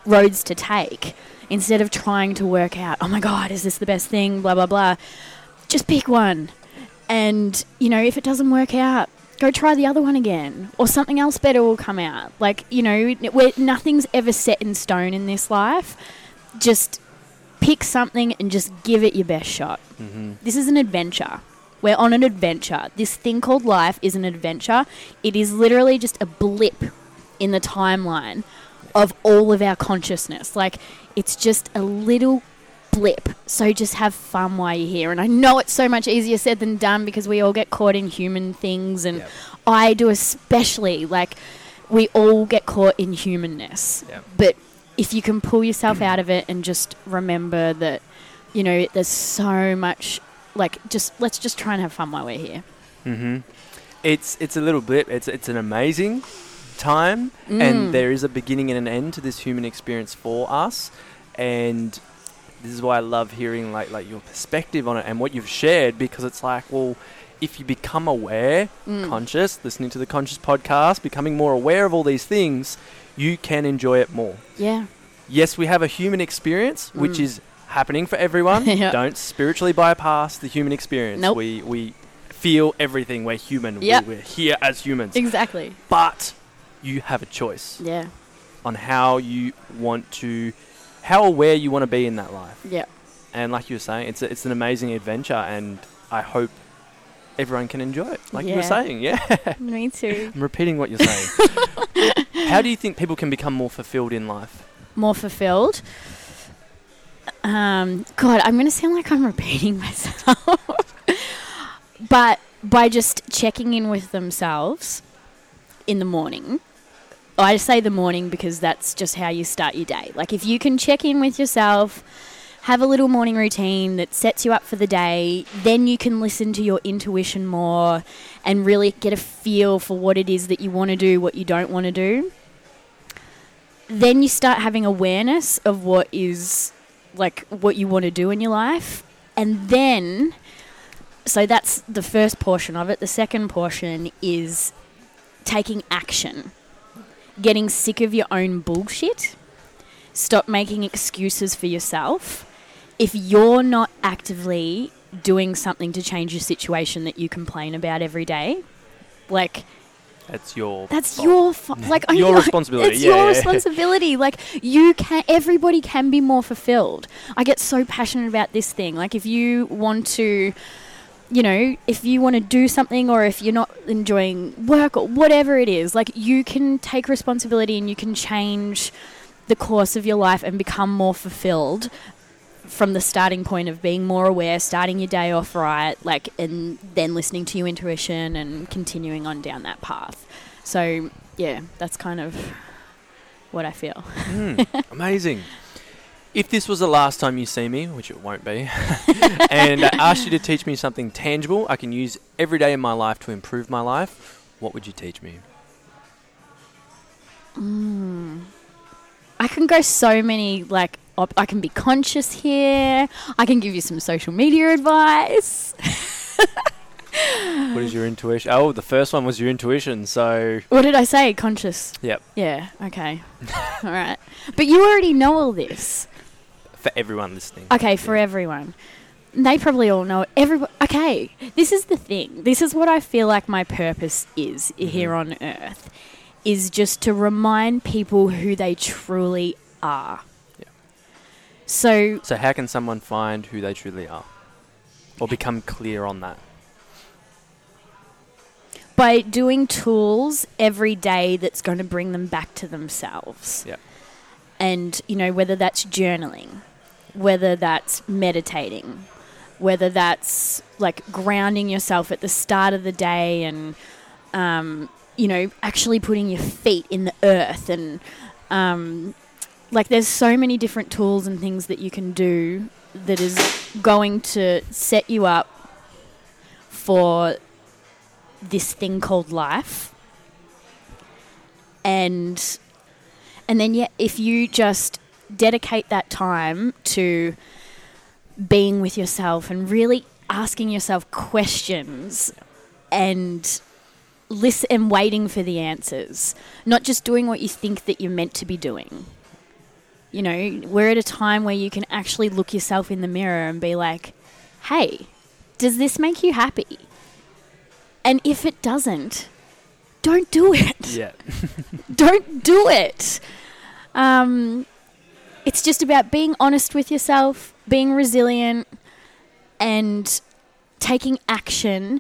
roads to take, instead of trying to work out, oh my god, is this the best thing, blah blah blah, just pick one. And, you know, if it doesn't work out, go try the other one again or something else better will come out. Like, you know, where nothing's ever set in stone in this life. Just pick something and just give it your best shot. mm-hmm. This is an adventure. We're on an adventure. This thing called life is an adventure. It is literally just a blip in the timeline of all of our consciousness. Like, it's just a little blip. So just have fun while you're here. And I know it's so much easier said than done because we all get caught in human things. And Yep. I do especially. Like, we all get caught in humanness. Yep. But if you can pull yourself out of it and just remember that, you know, there's so much, like, just let's just try and have fun while we're here. Mm-hmm. it's it's a little blip. It's it's an amazing time, Mm. and there is a beginning and an end to this human experience for us, and this is why I love hearing like like your perspective on it and what you've shared because it's like, well, if you become aware, Mm. conscious, listening to the conscious podcast, becoming more aware of all these things, you can enjoy it more. yeah. Yes, we have a human experience, which Mm. is happening for everyone. Yeah. Don't spiritually bypass the human experience. Nope. We we feel everything. We're human. We- Yep. we're here as humans. Exactly. But you have a choice Yeah. on how you want to, how aware you want to be in that life. Yeah. And like you were saying, it's a, it's an amazing adventure, and I hope everyone can enjoy it. Like you were saying, yeah. Me too. I'm repeating what you're saying. how do you think people can become more fulfilled in life? More fulfilled. Um, God, I'm going to sound like I'm repeating myself. but by just checking in with themselves in the morning, I say the morning because that's just how you start your day. Like, if you can check in with yourself, have a little morning routine that sets you up for the day, then you can listen to your intuition more and really get a feel for what it is that you want to do, what you don't want to do. Then you start having awareness of what is like what you want to do in your life. And then, so that's the first portion of it. The second portion is taking action, getting sick of your own bullshit. Stop making excuses for yourself. If you're not actively doing something to change your situation that you complain about every day, like That's your. that's fault. your fu- like Your responsibility, It's yeah, your yeah. responsibility. Like you can, everybody can be more fulfilled. I get so passionate about this thing. Like if you want to, you know, if you want to do something, or if you're not enjoying work or whatever it is, like you can take responsibility and you can change the course of your life and become more fulfilled from the starting point of being more aware, starting your day off right, like, and then listening to your intuition and continuing on down that path. So, yeah, that's kind of what I feel. Mm, amazing. If this was the last time you see me, which it won't be, and I asked you to teach me something tangible I can use every day in my life to improve my life, what would you teach me? I can go so many, like, op- I can be conscious here. I can give you some social media advice. What is your intuition? Oh, the first one was your intuition. So, What did I say? Conscious. yep, Yeah, okay. all right. But you already know all this. for everyone listening. Okay, for Yeah. everyone. They probably all know everybody. Okay, this is the thing. This is what I feel like my purpose is here Mhm. on earth is just to remind people who they truly are. So, So, how can someone find who they truly are? Or become clear on that? by doing tools every day that's going to bring them back to themselves. Yeah. And, you know, whether that's journaling, whether that's meditating, whether that's like grounding yourself at the start of the day and, um, you know, actually putting your feet in the earth and, um, like, there's so many different tools and things that you can do that is going to set you up for this thing called life. And and then yeah if you just dedicate that time to being with yourself and really asking yourself questions and listen and waiting for the answers not just doing what you think that you're meant to be doing you know we're at a time where you can actually look yourself in the mirror and be like hey does this make you happy and if it doesn't, don't do it. Yeah. Don't do it. Um, it's just about being honest with yourself, being resilient, and taking action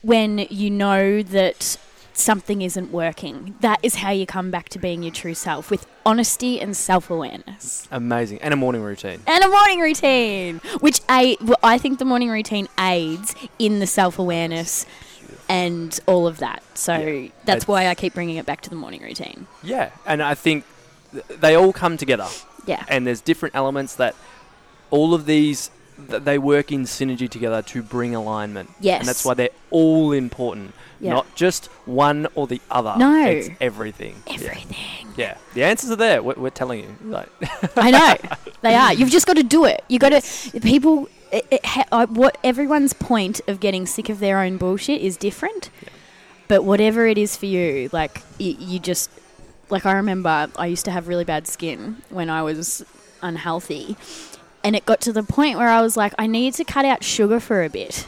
when you know that something isn't working. That is how you come back to being your true self with honesty and self awareness. Amazing. And a morning routine. And a morning routine, which aid, well, I think the morning routine aids in the self awareness and all of that. So Yeah, that's that's- why I keep bringing it back to the morning routine. Yeah. And I think th- they all come together. Yeah. and there's different elements that all of these th- they work in synergy together to bring alignment. Yes. And that's why they're all important. Yeah. Not just one or the other. No. It's everything. Yeah. Everything. Yeah. The answers are there. We're, we're telling you. Like, I know. They are. You've just got to do it. You've got to. People. It, it, ha, what everyone's point of getting sick of their own bullshit is different. But whatever it is for you, like y- you just like I remember I used to have really bad skin when I was unhealthy, and it got to the point where I was like, I need to cut out sugar for a bit.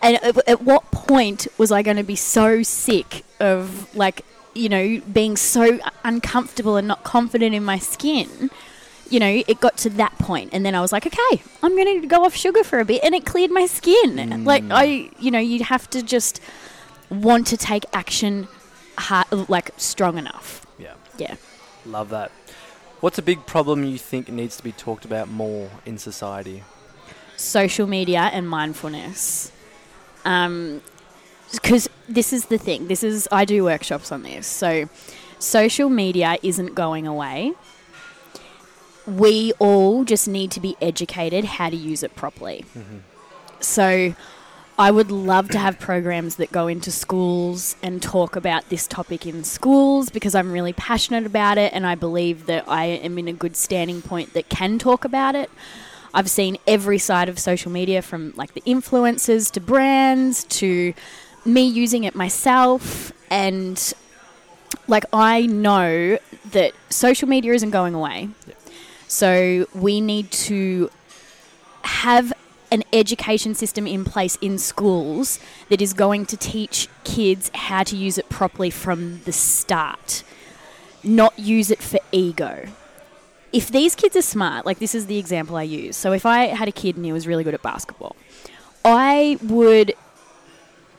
And at, at what point was I going to be so sick of like you know being so uncomfortable and not confident in my skin? you know, it got to that point, and then I was like, okay, I'm going to go off sugar for a bit, and it cleared my skin. Mm. Like I, you know, you'd have to just want to take action, hard, like strong enough. yeah. Yeah. Love that. What's a big problem you think needs to be talked about more in society? social media and mindfulness. Um, because this is the thing. This is I do workshops on this. So, social media isn't going away. We all just need to be educated how to use it properly. So, I would love to have programs that go into schools and talk about this topic in schools because I'm really passionate about it and I believe that I am in a good standing point that can talk about it. I've seen every side of social media from like the influencers to brands to me using it myself and like I know that social media isn't going away. So we need to have an education system in place in schools that is going to teach kids how to use it properly from the start, not use it for ego. If these kids are smart, like this is the example I use. So if I had a kid and he was really good at basketball, I would,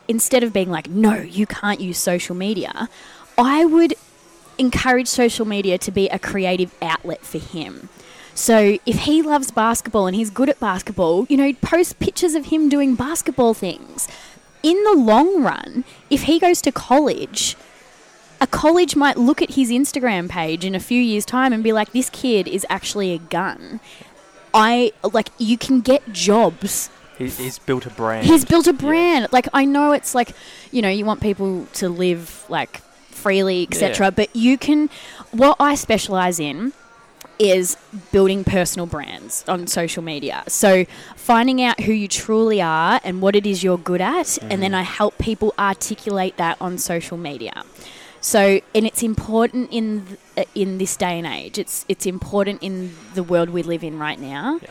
instead of being like, no, you can't use social media, I would encourage social media to be a creative outlet for him. So if he loves basketball and he's good at basketball, you know, post pictures of him doing basketball things. In the long run, if he goes to college, a college might look at his Instagram page in a few years' time and be like, this kid is actually a gun. I like you can get jobs He, he's built a brand. He's built a brand. Like I know it's like, you know, you want people to live like freely, etc. Yeah. But you can. What I specialize in is building personal brands on social media. So finding out who you truly are and what it is you're good at, and then I help people articulate that on social media. So, and it's important in th- uh, in this day and age. It's it's important in the world we live in right now, Yeah.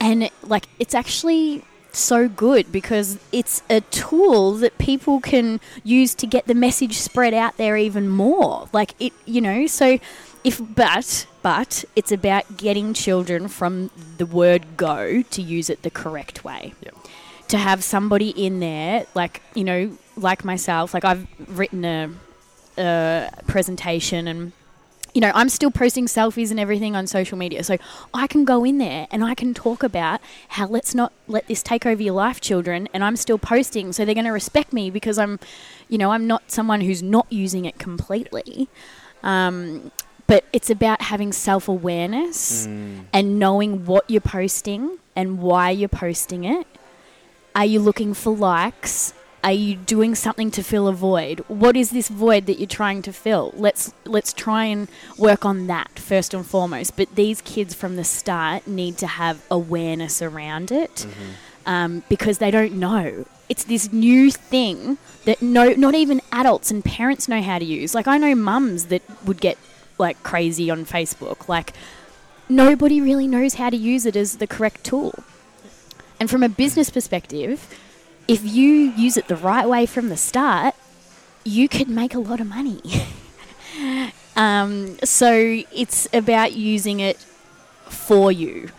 and like it's actually so good because it's a tool that people can use to get the message spread out there even more. Like it, you know. So, if but but it's about getting children from the word go to use it the correct way Yep. to have somebody in there, like you know, like myself, like I've written a, a presentation and. You know, I'm still posting selfies and everything on social media. So I can go in there and I can talk about how let's not let this take over your life, children. And I'm still posting. So they're going to respect me because I'm, you know, I'm not someone who's not using it completely. Um, but it's about having self awareness Mm. and knowing what you're posting and why you're posting it. Are you looking for likes? Are you doing something to fill a void? What is this void that you're trying to fill? Let's let's try and work on that first and foremost. But these kids from the start need to have awareness around it um, because they don't know. It's this new thing that no, not even adults and parents know how to use. Like I know mums that would get like crazy on Facebook. Like nobody really knows how to use it as the correct tool. And from a business perspective, if you use it the right way from the start, you could make a lot of money. um, so it's about using it for you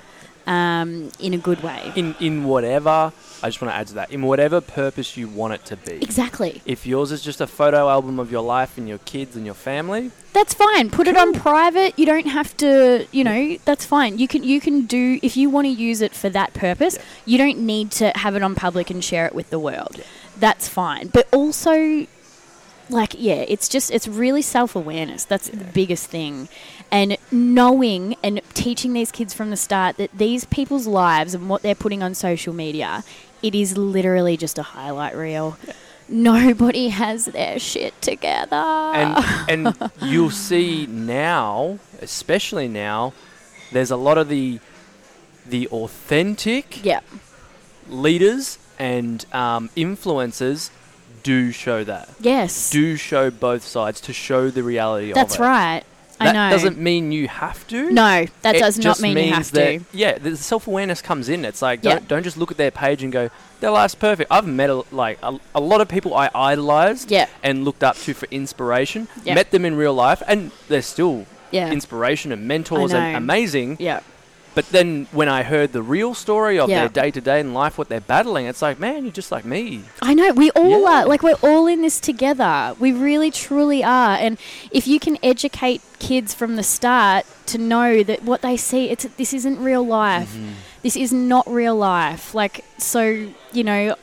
um, in a good way. In in whatever, I just want to add to that. In whatever purpose you want it to be. Exactly. If yours is just a photo album of your life and your kids and your family, That's fine. Put it on private. You don't have to, you know, that's fine. You can you can do if you want to use it for that purpose, Yeah. you don't need to have it on public and share it with the world. That's fine. But also like yeah, it's just it's really self-awareness. That's the biggest thing. And knowing and teaching these kids from the start that these people's lives and what they're putting on social media, it is literally just a highlight reel. Nobody has their shit together. and and you'll see now, especially now, there's a lot of the the authentic yeah, leaders and um, influencers do show that. yes, Do show both sides to show the reality that's of it. That's right. That I know. doesn't mean you have to. no, that It does not mean you have that, to. Yeah, the self awareness comes in. It's like don't don't just look at their page and go their life's perfect. I've met a, like a, a lot of people I idolized Yeah, and looked up to for inspiration. Yeah. Met them in real life, and they're still yeah, inspiration and mentors and amazing. yeah, But then when I heard the real story of Yeah. their day to day in life, what they're battling, it's like, man, you're just like me. I know. We all Yeah. are. Like, we're all in this together. We really, truly are. And if you can educate kids from the start to know that what they see, it's this isn't real life. Mm-hmm. This is not real life. Like, so, you know,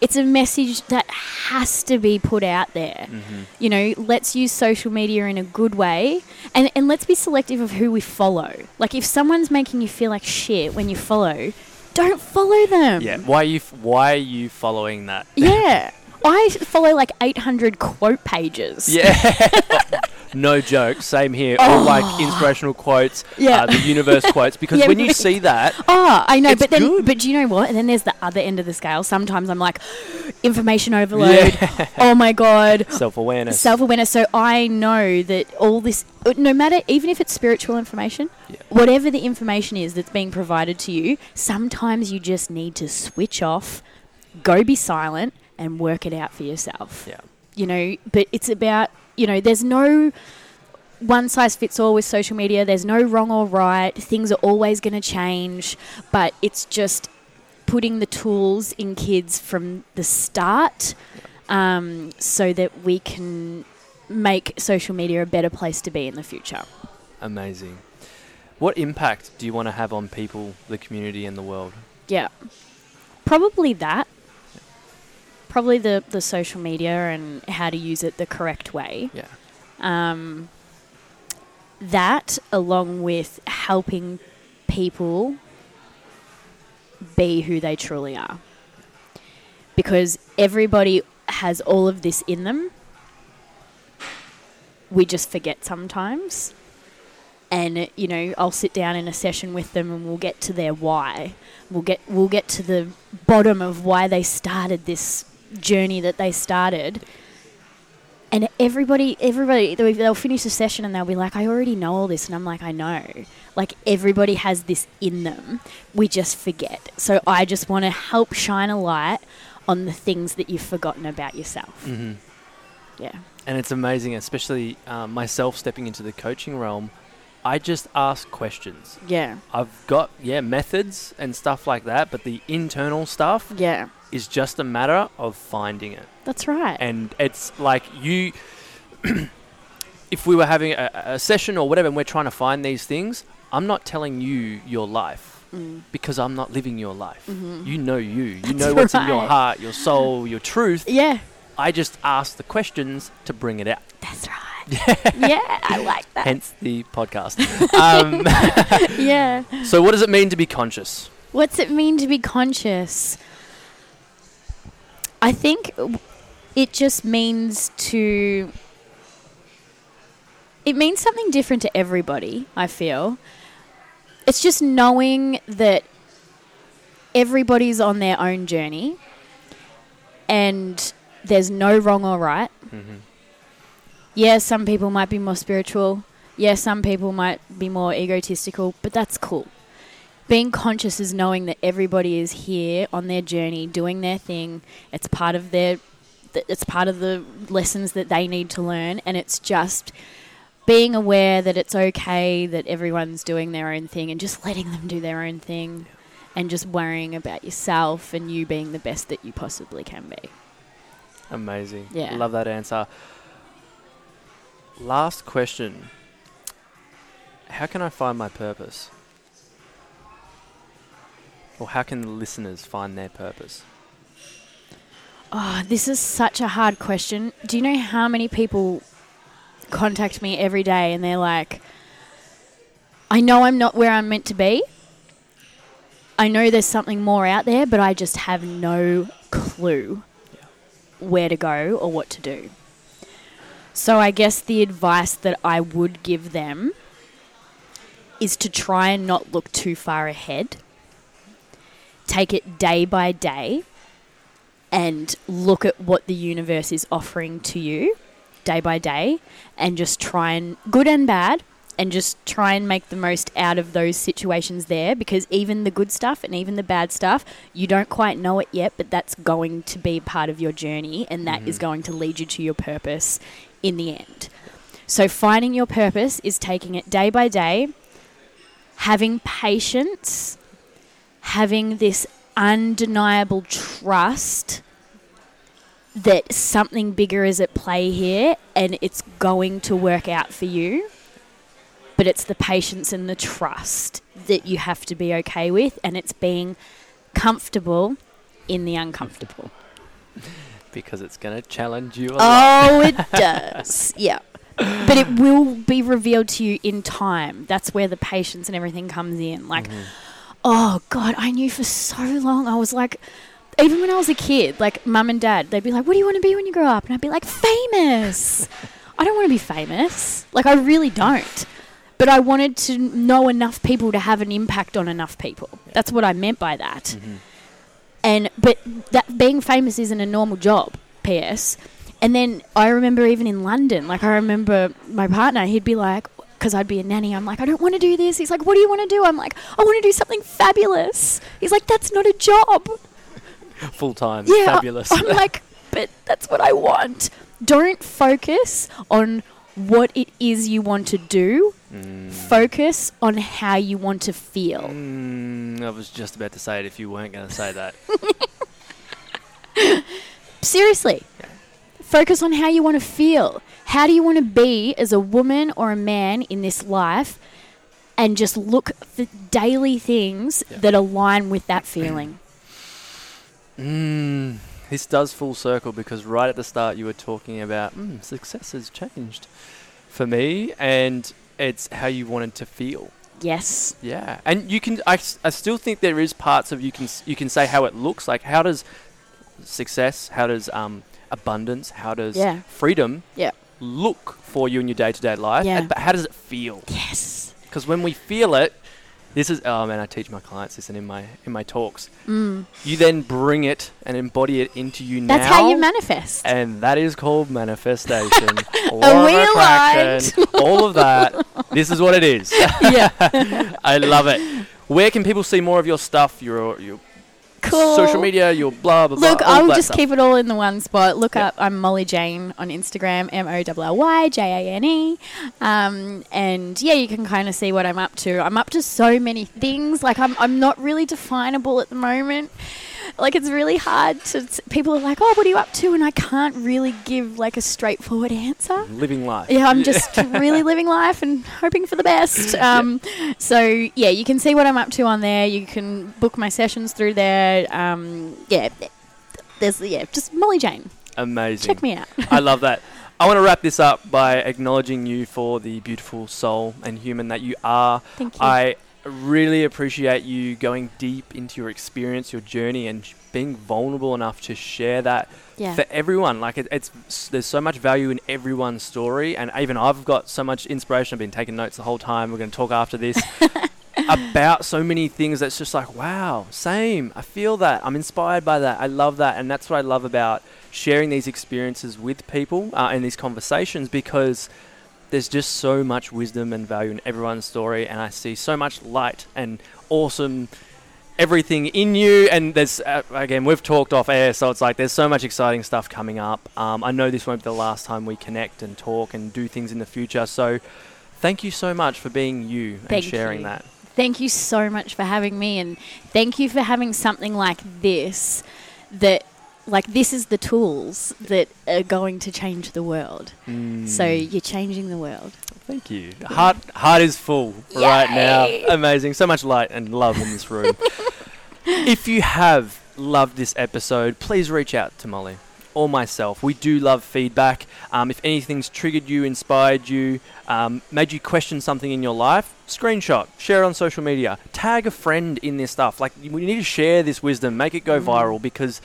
it's a message that has to be put out there. Mm-hmm. You know, let's use social media in a good way and, and let's be selective of who we follow. Like, if someone's making you feel like shit when you follow, don't follow them. Yeah. Why are you f- Why are you following that? Yeah. I follow like 800 quote pages. Yeah. no joke. Same here. All like inspirational quotes. Oh. Yeah. Uh, the universe quotes. Because Yeah, when you see that, Oh, I know, It's but then, good. but do you know what? And then there's the other end of the scale. Sometimes I'm like, information overload. Oh my god, self awareness. self awareness. So I know that all this, uh, no matter, even if it's spiritual information, Yeah. whatever the information is that's being provided to you, sometimes you just need to switch off, go be silent, and work it out for yourself. Yeah. you know, but it's about, you know, there's no one size fits all with social media. There's no wrong or right. Things are always going to change, but it's just putting the tools in kids from the start um, so that we can make social media a better place to be in the future. Amazing. What impact do you want to have on people, the community, and the world? Yeah. Probably that. Probably the, the social media and how to use it the correct way. Yeah. um, that along with helping people be who they truly are because everybody has all of this in them we just forget sometimes and you know I'll sit down in a session with them and we'll get to their why we'll get we'll get to the bottom of why they started this journey that they started. And everybody everybody they'll finish the session and they'll be like i already know all this. And i'm like i know. Like everybody has this in them. We just forget. So i just want to help shine a light on the things that you've forgotten about yourself. Mm-hmm. yeah. And it's amazing, especially um, myself stepping into the coaching realm. I just ask questions. yeah. I've got yeah methods and stuff like that, but the internal stuff yeah is just a matter of finding it. that's right And it's like you, if we were having a, a session or whatever, and we're trying to find these things, I'm not telling you your life Mm. because I'm not living your life. Mhm. You know you. You That's know what's in your heart, your soul, your truth. yeah I just ask the questions to bring it out. that's right yeah i like that Hence the podcast. um, yeah so, what does it mean to be conscious? What's it mean to be conscious? I think it just means to. It means something different to everybody, I feel. It's just knowing that everybody's on their own journey and there's no wrong or right. Mm-hmm. Yeah, some people might be more spiritual. Yeah, some people might be more egotistical, but that's cool. Being conscious is knowing that everybody is here on their journey, doing their thing. It's part of their, it's part of the lessons that they need to learn, and it's just being aware that it's okay that everyone's doing their own thing, and just letting them do their own thing, and just worrying about yourself and you being the best that you possibly can be. Amazing. Yeah. Love that answer. Last question How can I find my purpose? Or how can the listeners find their purpose? Oh, this is such a hard question. Do you know how many people contact me every day and they're like, I know I'm not where I'm meant to be. I know there's something more out there, but I just have no clue where to go or what to do. So I guess the advice that I would give them is to try and not look too far ahead. Take it day by day and look at what the universe is offering to you day by day and just try and good and bad and just try and make the most out of those situations there because even the good stuff and even the bad stuff you don't quite know it yet but that's going to be part of your journey and that is mm-hmm. going to lead you to your purpose in the end. So finding your purpose is taking it day by day having patience having this undeniable trust that something bigger is at play here and it's going to work out for you. But it's the patience and the trust that you have to be okay with, and it's being comfortable in the uncomfortable. Because it's going to challenge you a lot. Oh, it does. yeah. But it will be revealed to you in time. That's where the patience and everything comes in. Like, mm-hmm. Oh, God, I knew for so long. I was like, even when I was a kid, like mum and dad, they'd be like, "What do you want to be when you grow up?" And I'd be like, "Famous." I don't want to be famous. Like I really don't. But I wanted to know enough people to have an impact on enough people. That's what I meant by that. Mm-hmm. And but that being famous isn't a normal job. P.S. And then I remember even in London, like I remember my partner, he'd be like, because I'd be a nanny, I'm like, I don't want to do this. He's like, What do you want to do? I'm like, I want to do something fabulous. He's like, That's not a job. Full time. Yeah. Fabulous. I'm like, but that's what I want. Don't focus on what it is you want to do. Mm. Focus on how you want to feel. Mm, I was just about to say it if you weren't going to say that. Seriously. Focus on how you want to feel. How do you want to be as a woman or a man in this life? And just look for daily things Yeah. that align with that feeling. Mm, this does full circle because right at the start you were talking about mm, success has changed for me and it's how you wanted to feel. yes. Yeah, and you can. I, I still think there is parts of you can you can say how it looks like. How does success? How does um, abundance? How does Yeah. freedom? Yeah. Look for you in your day to day life. Yeah. and- but how does it feel? Yes. Because when we feel it, this is oh man, I teach my clients this and in my in my talks. Mm. You then bring it and embody it into you That's now. how you manifest. and that is called manifestation. Law of attraction, all of that. This is what it is. yeah. I love it. Where can people see more of your stuff? Your your Cool. social media, your blah blah blah. Look, all I'll just stuff. keep it all in the one spot. Look Yeah. up, I'm Molly Jane on Instagram, M O L L Y J A N E. Um, and yeah, you can kind of see what I'm up to. I'm up to so many things. Like, I'm, I'm not really definable at the moment. Like, it's really hard to. People are like, oh, what are you up to? And I can't really give like a straightforward answer. living life. Yeah, I'm just really living life and hoping for the best. Um, So yeah, you can see what I'm up to on there. You can book my sessions through there. Um, yeah, there's yeah, just Molly Jane. amazing. Check me out. I love that. I want to wrap this up by acknowledging you for the beautiful soul and human that you are. Thank you. I really appreciate you going deep into your experience, your journey, and being vulnerable enough to share that yeah, for everyone. Like it, it's there's so much value in everyone's story, and even I've got so much inspiration. I've been taking notes the whole time. We're going to talk after this about so many things. That's just like wow, same. I feel that. I'm inspired by that. I love that, and that's what I love about sharing these experiences with people uh, in these conversations because there's just so much wisdom and value in everyone's story, and I see so much light and awesome everything in you. And there's uh, again, we've talked off air, so it's like there's so much exciting stuff coming up. Um, I know this won't be the last time we connect and talk and do things in the future. So thank you so much for being you and sharing you. that. thank you so much for having me, and thank you for having something like this. That like this is the tools that are going to change the world. So Mm. you're changing the world. Thank you. Heart, heart is full right now. Amazing. So much light and love in this room. if you have loved this episode, please reach out to Molly. or myself. We do love feedback. Um, if anything's triggered you, inspired you, um, made you question something in your life, screenshot, share it on social media, tag a friend in this stuff. Like we need to share this wisdom, make it go Mm. viral because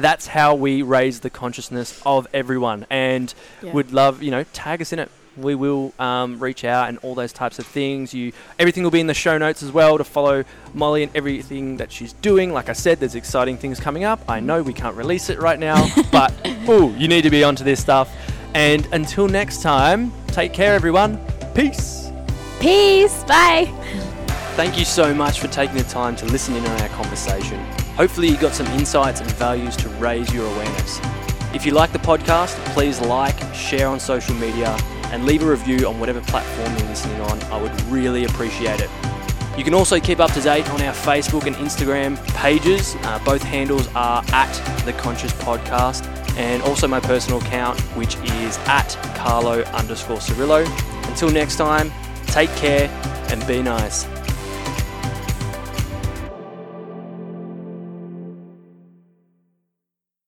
that's how we raise the consciousness of everyone. And Yeah. would love you know tag us in it. We will um, reach out and all those types of things. You everything will be in the show notes as well to follow Molly and everything that she's doing. Like I said, there's exciting things coming up. I know we can't release it right now, but ooh, you need to be onto this stuff. And until next time, take care, everyone. Peace. Peace. Bye. Thank you so much for taking the time to listen in on our conversation. Hopefully, you got some insights and values to raise your awareness. If you like the podcast, please like, share on social media, and leave a review on whatever platform you're listening on. I would really appreciate it. You can also keep up to date on our Facebook and Instagram pages. Uh, both handles are at the Conscious Podcast, and also my personal account, which is at Carlo underscore Cirillo. Until next time, take care and be nice.